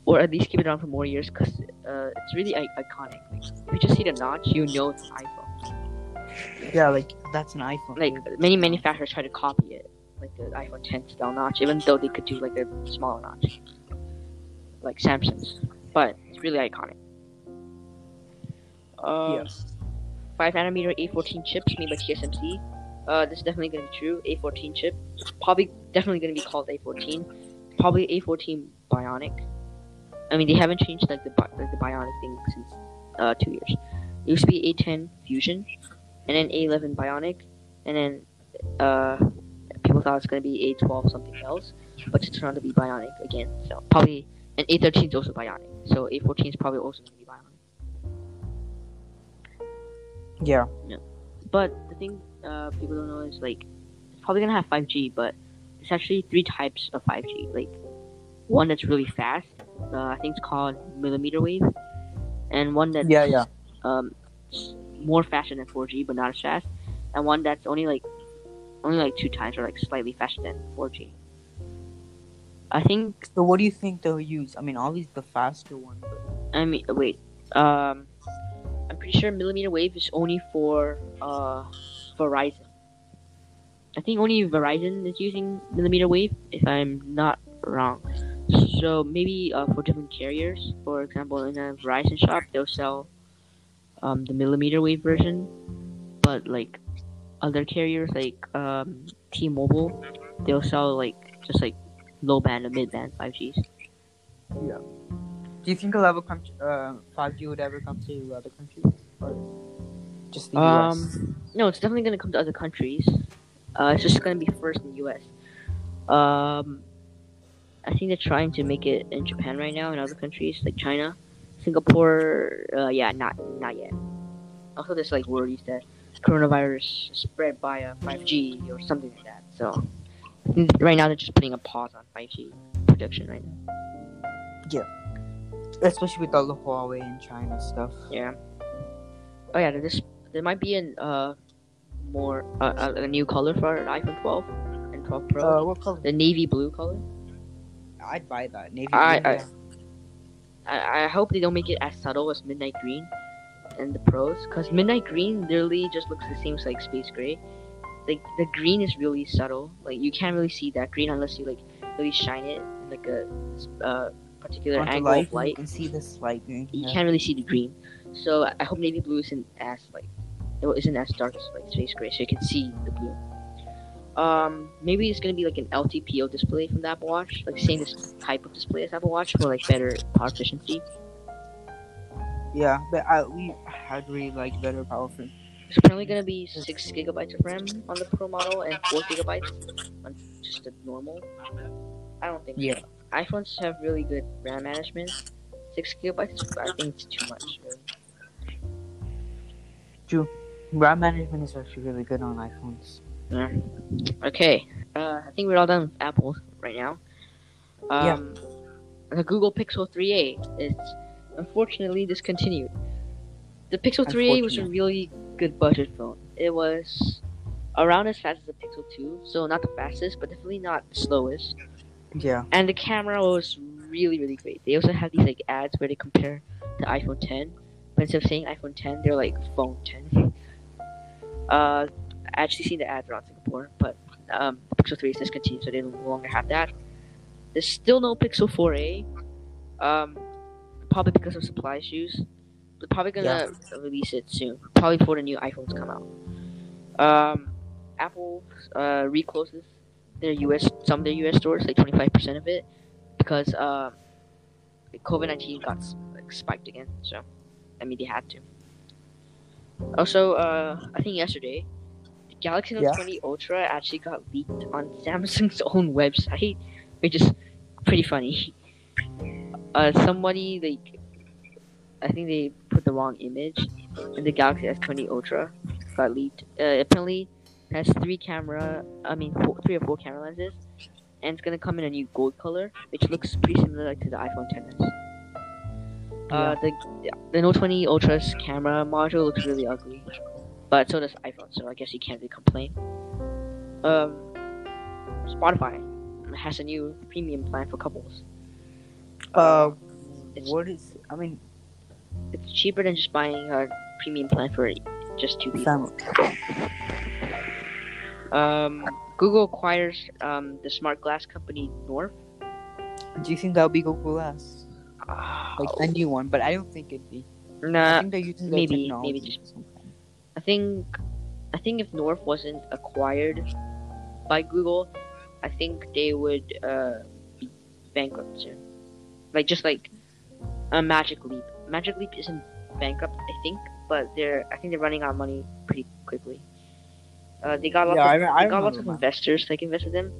or at least keep it on for more years because uh, it's really I- iconic. Like, if you just see the notch, you know it's an iPhone. Yeah, like that's an iPhone. Like many manufacturers try to copy it, like the iPhone 10 style notch, even though they could do like a smaller notch, like Samsung's. But it's really iconic. Um, Yeah. 5 nanometer A14 chips made by TSMC. Uh, this is definitely going to be true. A14 chip. Probably, definitely going to be called A14. Probably A14 Bionic. I mean, they haven't changed like the like the Bionic thing since uh, two years. It used to be A10 Fusion, and then A11 Bionic, and then uh, people thought it's going to be A12 something else, but it turned out to be Bionic again. So probably, and A13 is also Bionic. So A14 is probably also going to be Bionic. yeah, Yeah. But the thing uh, people don't know is like it's probably gonna have 5G, but it's actually three types of 5G. Like one that's really fast, uh, I think it's called millimeter wave, and one that's yeah, yeah. um more faster than 4G but not as fast, and one that's only like only like two times or like slightly faster than 4G. I think So, what do you think they'll use? I mean, obviously the faster one. But... I mean wait um I'm pretty sure millimeter wave is only for uh Verizon. I think only Verizon is using millimeter wave, if I'm not wrong. So maybe uh, for different carriers, for example, in a Verizon shop, they'll sell um, the millimeter wave version, but like other carriers like um, T-Mobile, they'll sell like just like low band or mid band 5Gs. Yeah. Do you think a level come uh, 5G would ever come to other countries? Or just the US? Um, no, it's definitely gonna come to other countries. Uh, it's just gonna be first in the U.S. Um, I think they're trying to make it in Japan right now, and other countries like China, Singapore. Uh, yeah, not not yet. Also, there's like worries that coronavirus spread by a 5G or something like that. So right now they're just putting a pause on 5G production right now. Yeah. Especially with all the Huawei and China stuff. Yeah. Oh yeah, this there might be an uh more uh, a, a new color for an iPhone 12 and 12 Pro. Uh, what color? the navy blue color. I'd buy that. Navy I- blue, I- yeah. I, I hope they don't make it as subtle as midnight green and the pros, because midnight green literally just looks the same as like space gray. Like the green is really subtle. Like you can't really see that green unless you like really shine it in like a uh, particular angle light, of light. You can see the light. green. You yeah. can't really see the green. So I- I hope navy blue isn't as like it isn't as dark as like space gray, so you can see the blue. Um, maybe it's gonna be like an LTPO display from the Apple Watch, like same type of display as Apple Watch for like better power efficiency. Yeah, but I we I'd really like better power for It's apparently gonna be six gigabytes of RAM on the Pro model and four gigabytes on just the normal. I don't think. so. Yeah. iPhones have really good RAM management. Six gigabytes, I think it's too much. Really. RAM management is actually really good on iPhones. Yeah. Okay. Uh, I think we're all done with Apple right now. Um, The Google Pixel 3a is unfortunately discontinued. The Pixel 3a was a really good budget phone. It was around as fast as the Pixel 2, so not the fastest, but definitely not the slowest. Yeah. And the camera was really, really great. They also have these like ads where they compare the iPhone 10, but instead of saying iPhone 10, they're like phone 10. Uh, I actually seen the ads around Singapore, but um, Pixel 3 is discontinued, so they no longer have that. There's still no Pixel 4a, um, probably because of supply issues. They're probably gonna release it soon, probably before the new iPhones come out. Um, Apple uh, recloses their US some of their US stores, like 25% of it, because uh, COVID 19 got like, spiked again. So, I mean, they had to. Also, uh, I think yesterday, the Galaxy Note Yeah. 20 Ultra actually got leaked on Samsung's own website, which is pretty funny. Uh, somebody like, I think they put the wrong image, and the Galaxy S20 Ultra got leaked. Uh, apparently, has three camera, I mean, four, three or four camera lenses, and it's gonna come in a new gold color, which looks pretty similar to the iPhone 10s. Uh, the the Note 20 Ultra's camera module looks really ugly, but so does iPhone, so I guess you can't really complain. Um, Spotify has a new premium plan for couples. Uh, It's, what is? I mean, it's cheaper than just buying a premium plan for just two people. Um, Google acquires um, the smart glass company North. Do you think that'll be Google Glass? Like a new one, but I don't think it'd be. I nah, maybe- maybe just-. I think I think if North wasn't acquired by Google, I think they would uh, be bankrupt soon. Like just like a Magic Leap. Magic Leap isn't bankrupt, I think, but they're I think they're running out of money pretty quickly. Uh, they got lots Yeah, I of I they got lots of investors like invested in,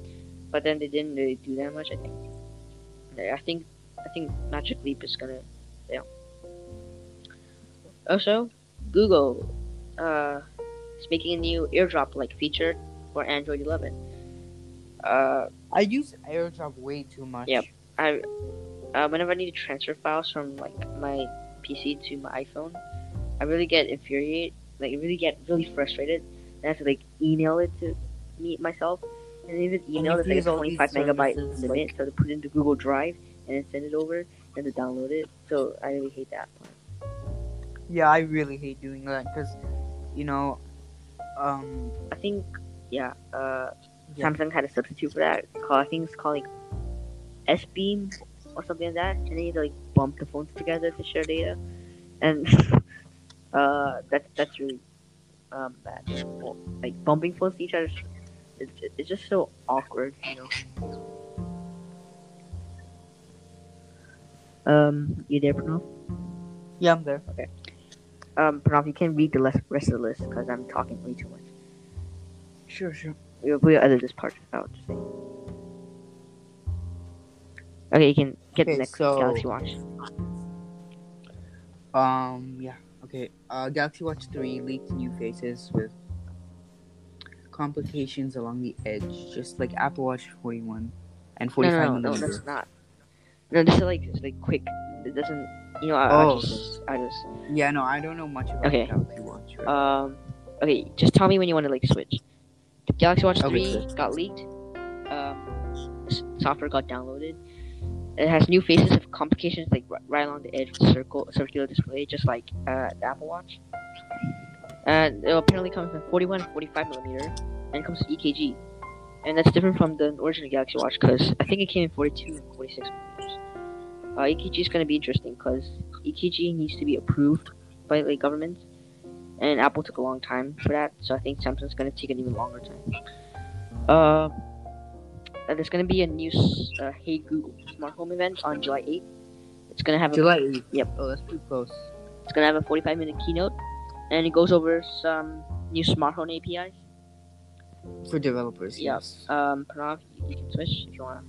but then they didn't really do that much. I think. I think I think Magic Leap is gonna fail. Also, Google uh, is making a new AirDrop like feature for Android 11. Uh, I use AirDrop way too much. Yep. I uh, whenever I need to transfer files from like my PC to my iPhone, I really get infuriated, like I really get really frustrated. And I have to like email it to me myself, and even email is like a use all these 25 megabyte services, limit, like- so to put it into Google Drive and then send it over and to download it. So I really hate that. Yeah, I really hate doing that because, you know, um, I think yeah, uh, Yeah. Samsung had a substitute for that. Called, I think it's called like S Beam or something like that, and then you like bump the phones together to share data, and uh, that's that's really um, bad. Like bumping phones to each other, it's, it's just so awkward, you know. Um, you there, Pranav? yeah, I'm there. Okay. Um, Pranav, you can read the rest of the list because I'm talking way too much. Sure, sure. We'll, we'll edit this part out. Just. Okay, you can get the Okay, next so- Galaxy Watch. Um, yeah. Okay. Uh, Galaxy Watch 3 leaked new faces with complications along the edge, just like Apple Watch 41 and 45 no, no, no, millimeter. that's not. No, this is like just like quick. It doesn't. You know, I, Oh, I just, I just. Yeah, no, I don't know much about Okay. Galaxy Watch. Right? Um. Okay, just tell me when you want to like switch. The Galaxy Watch Okay, 3 got leaked. Um, software got downloaded. It has new faces of complications like ri- right along the edge of the circle, circular display, just like uh, the Apple Watch. And it apparently comes in 41 and 45 millimeter, and comes with EKG. And that's different from the original Galaxy Watch because I think it came in 42 and 46 millimeters. Uh, EKG is going to be interesting because EKG needs to be approved by the government, and Apple took a long time for that, so I think Samsung's going to take an even longer time. Uh, and there's going to be a new uh, Hey Google smart home event on July 8th. It's going to have a July 8th. Yep. Oh, that's pretty close. it's gonna have a 45 minute keynote, and it goes over some new smart home APIs. For developers, Yeah. yes. Um, Pranav, you, can switch if you wanna.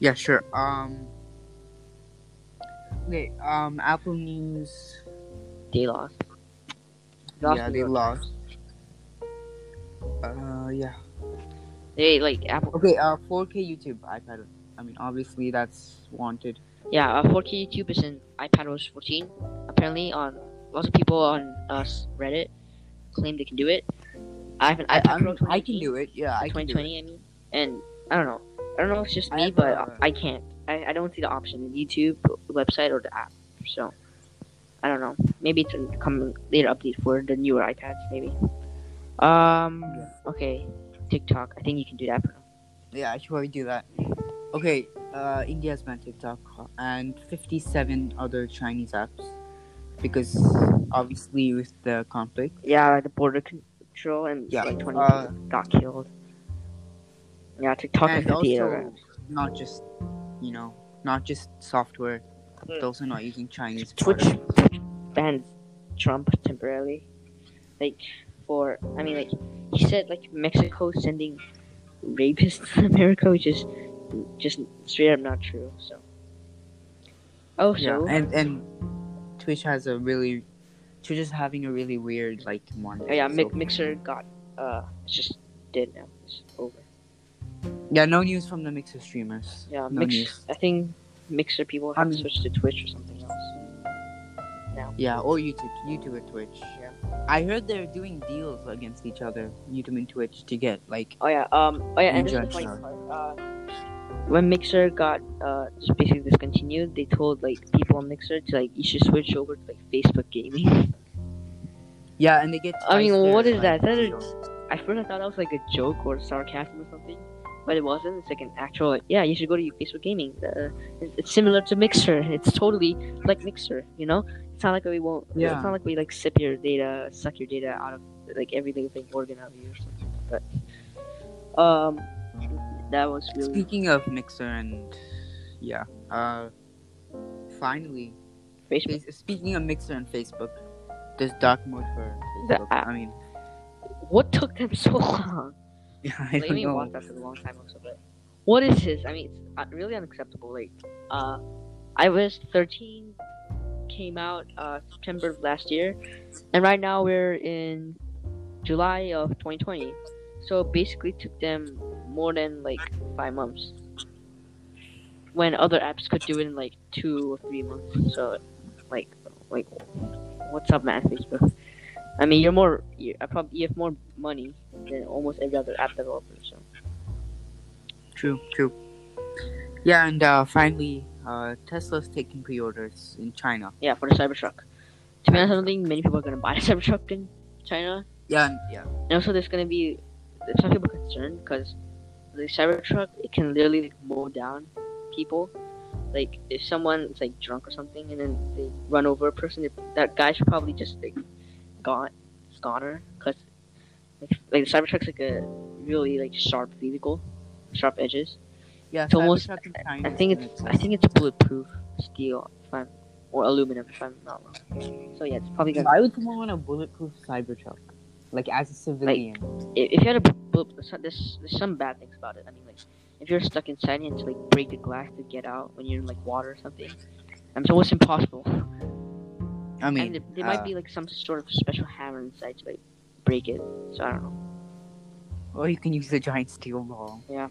Yeah, sure. Um. Okay. Um. Apple News. They lost. yeah, they lost. Uh. Yeah. They like Apple. Okay. Uh. 4K YouTube iPad. I mean, obviously that's wanted. Yeah, uh, 4K YouTube is in iPadOS 14. Apparently, on lots of people on uh, Reddit claim they can do it. I have an I, I, mean, I can do it. Yeah, I can do it. 2020. I mean, and I don't know. I don't know if it's just me, have but a- I can't. I, I don't see the option in YouTube website or the app. So I don't know. Maybe it's a coming later update for the newer iPads. Maybe. Um. Okay. TikTok. I think you can do that. For now. Yeah, I should probably do that. Okay, uh, India's banned TikTok and 57 other Chinese apps because obviously with the conflict. Yeah, the border control and Yeah, like 20 uh, people got killed. Yeah, TikTok and and 58 also other. not just, you know, not just software, but Mm. also not using Chinese Twitch products. banned Trump temporarily. Like for I mean like he said like Mexico sending rapists to America, which is just straight up not true. So oh Yeah, and and Twitch has a really, Twitch is having a really weird like one. oh, yeah, Mi- Mixer got uh it's just dead now. It's over. yeah, no news from the Mixer streamers. Yeah, no Mix news. I think Mixer people have to mean- switch to Twitch or something else. Now. Yeah, or YouTube, YouTube or Twitch. Yeah. I heard they're doing deals against each other, YouTube and Twitch, to get like. Oh yeah, um, oh yeah, and is the part. Uh, when Mixer got uh just basically discontinued, they told like people on Mixer to like you should switch over to like Facebook gaming. Yeah, and they get. I mean, what that? like, That is- deal. At first, I thought that was like a joke or sarcasm or something, but it wasn't. It's like an actual. Yeah, you should go to Facebook gaming. Uh, it's, it's similar to Mixer. It's totally like Mixer. You know, it's not like we won't. Yeah. It's not like we like sip your data, suck your data out of like every little thing organ out of you or something. But um, that was really. Speaking of Mixer and yeah, uh, finally, Facebook. Speaking of Mixer and Facebook, there's dark mode for The Facebook. app. I mean, What took them so long? I Like, I don't know. that for a long time also, but what is this? I mean, it's uh, really unacceptable. Like, uh, iOS 13 came out uh September of last year, and right now we're in July of 2020. So it basically took them more than like five months. When other apps could do it in like two or three months. So, like, like, what's up, man? Facebook. I mean, you're more. You, I probably you have more money than almost every other app developer. So True, true. Yeah, and uh, finally, uh, Tesla's taking pre-orders in China. yeah, for the Cybertruck. To be honest, I don't think many people are gonna buy the Cybertruck in China. Yeah, yeah. And also, there's gonna be some people concerned because the Cybertruck it can literally like, mow down people. Like if someone's like drunk or something and then they run over a person, that guy should probably just like gone, goner, because like, like the Cybertruck's like a really like sharp vehicle, sharp edges. Yeah, It's almost- I think it's I think it's bulletproof steel, if I'm, or aluminum, if I'm not wrong. So yeah, it's probably gonna. Why would someone want a bulletproof Cybertruck? Like as a civilian. If, if you had a bullet, there's there's some bad things about it. I mean, like if you're stuck inside, you have to like break the glass to get out when you're in like water or something. I mean, it's almost impossible. I mean, and there, there uh, might be like some sort of special hammer inside to like break it. So I don't know. or you can use a giant steel ball. Yeah.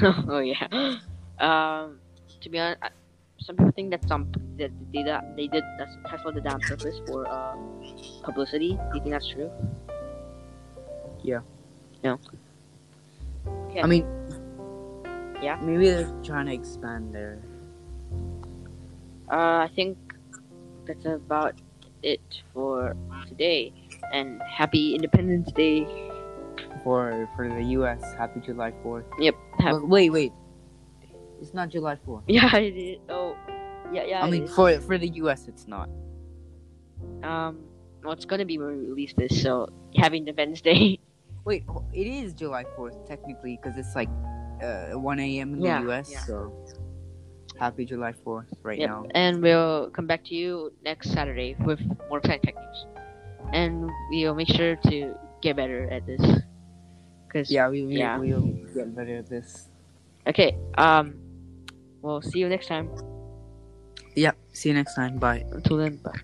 oh yeah. Um, to be honest, I, some people think that some that they did that they did that Tesla did that on purpose for uh publicity. Do you think that's true? Yeah. No. Yeah. I mean, Yeah. Maybe they're trying to expand their. Uh, I think that's about it for today. And happy Independence Day. For for the U.S. Happy July Fourth. Yep. Have, Well, wait, wait. It's not July Fourth. yeah, it is. Oh, yeah, yeah. I mean, is. for for the U.S. it's not. um, well, it's gonna be when we release this. So happy Independence Day. Wait, it is July Fourth technically because it's like uh, 1 a.m. in Yeah, the U.S. yeah. So happy July Fourth right Yep. now. And we'll come back to you next Saturday with more exciting tech news. And we'll make sure to get better at this. Cause Yeah, we we Yeah. we'll get better at this. okay. Um, we'll see you next time. Yeah. See you next time. Bye. Until then, bye.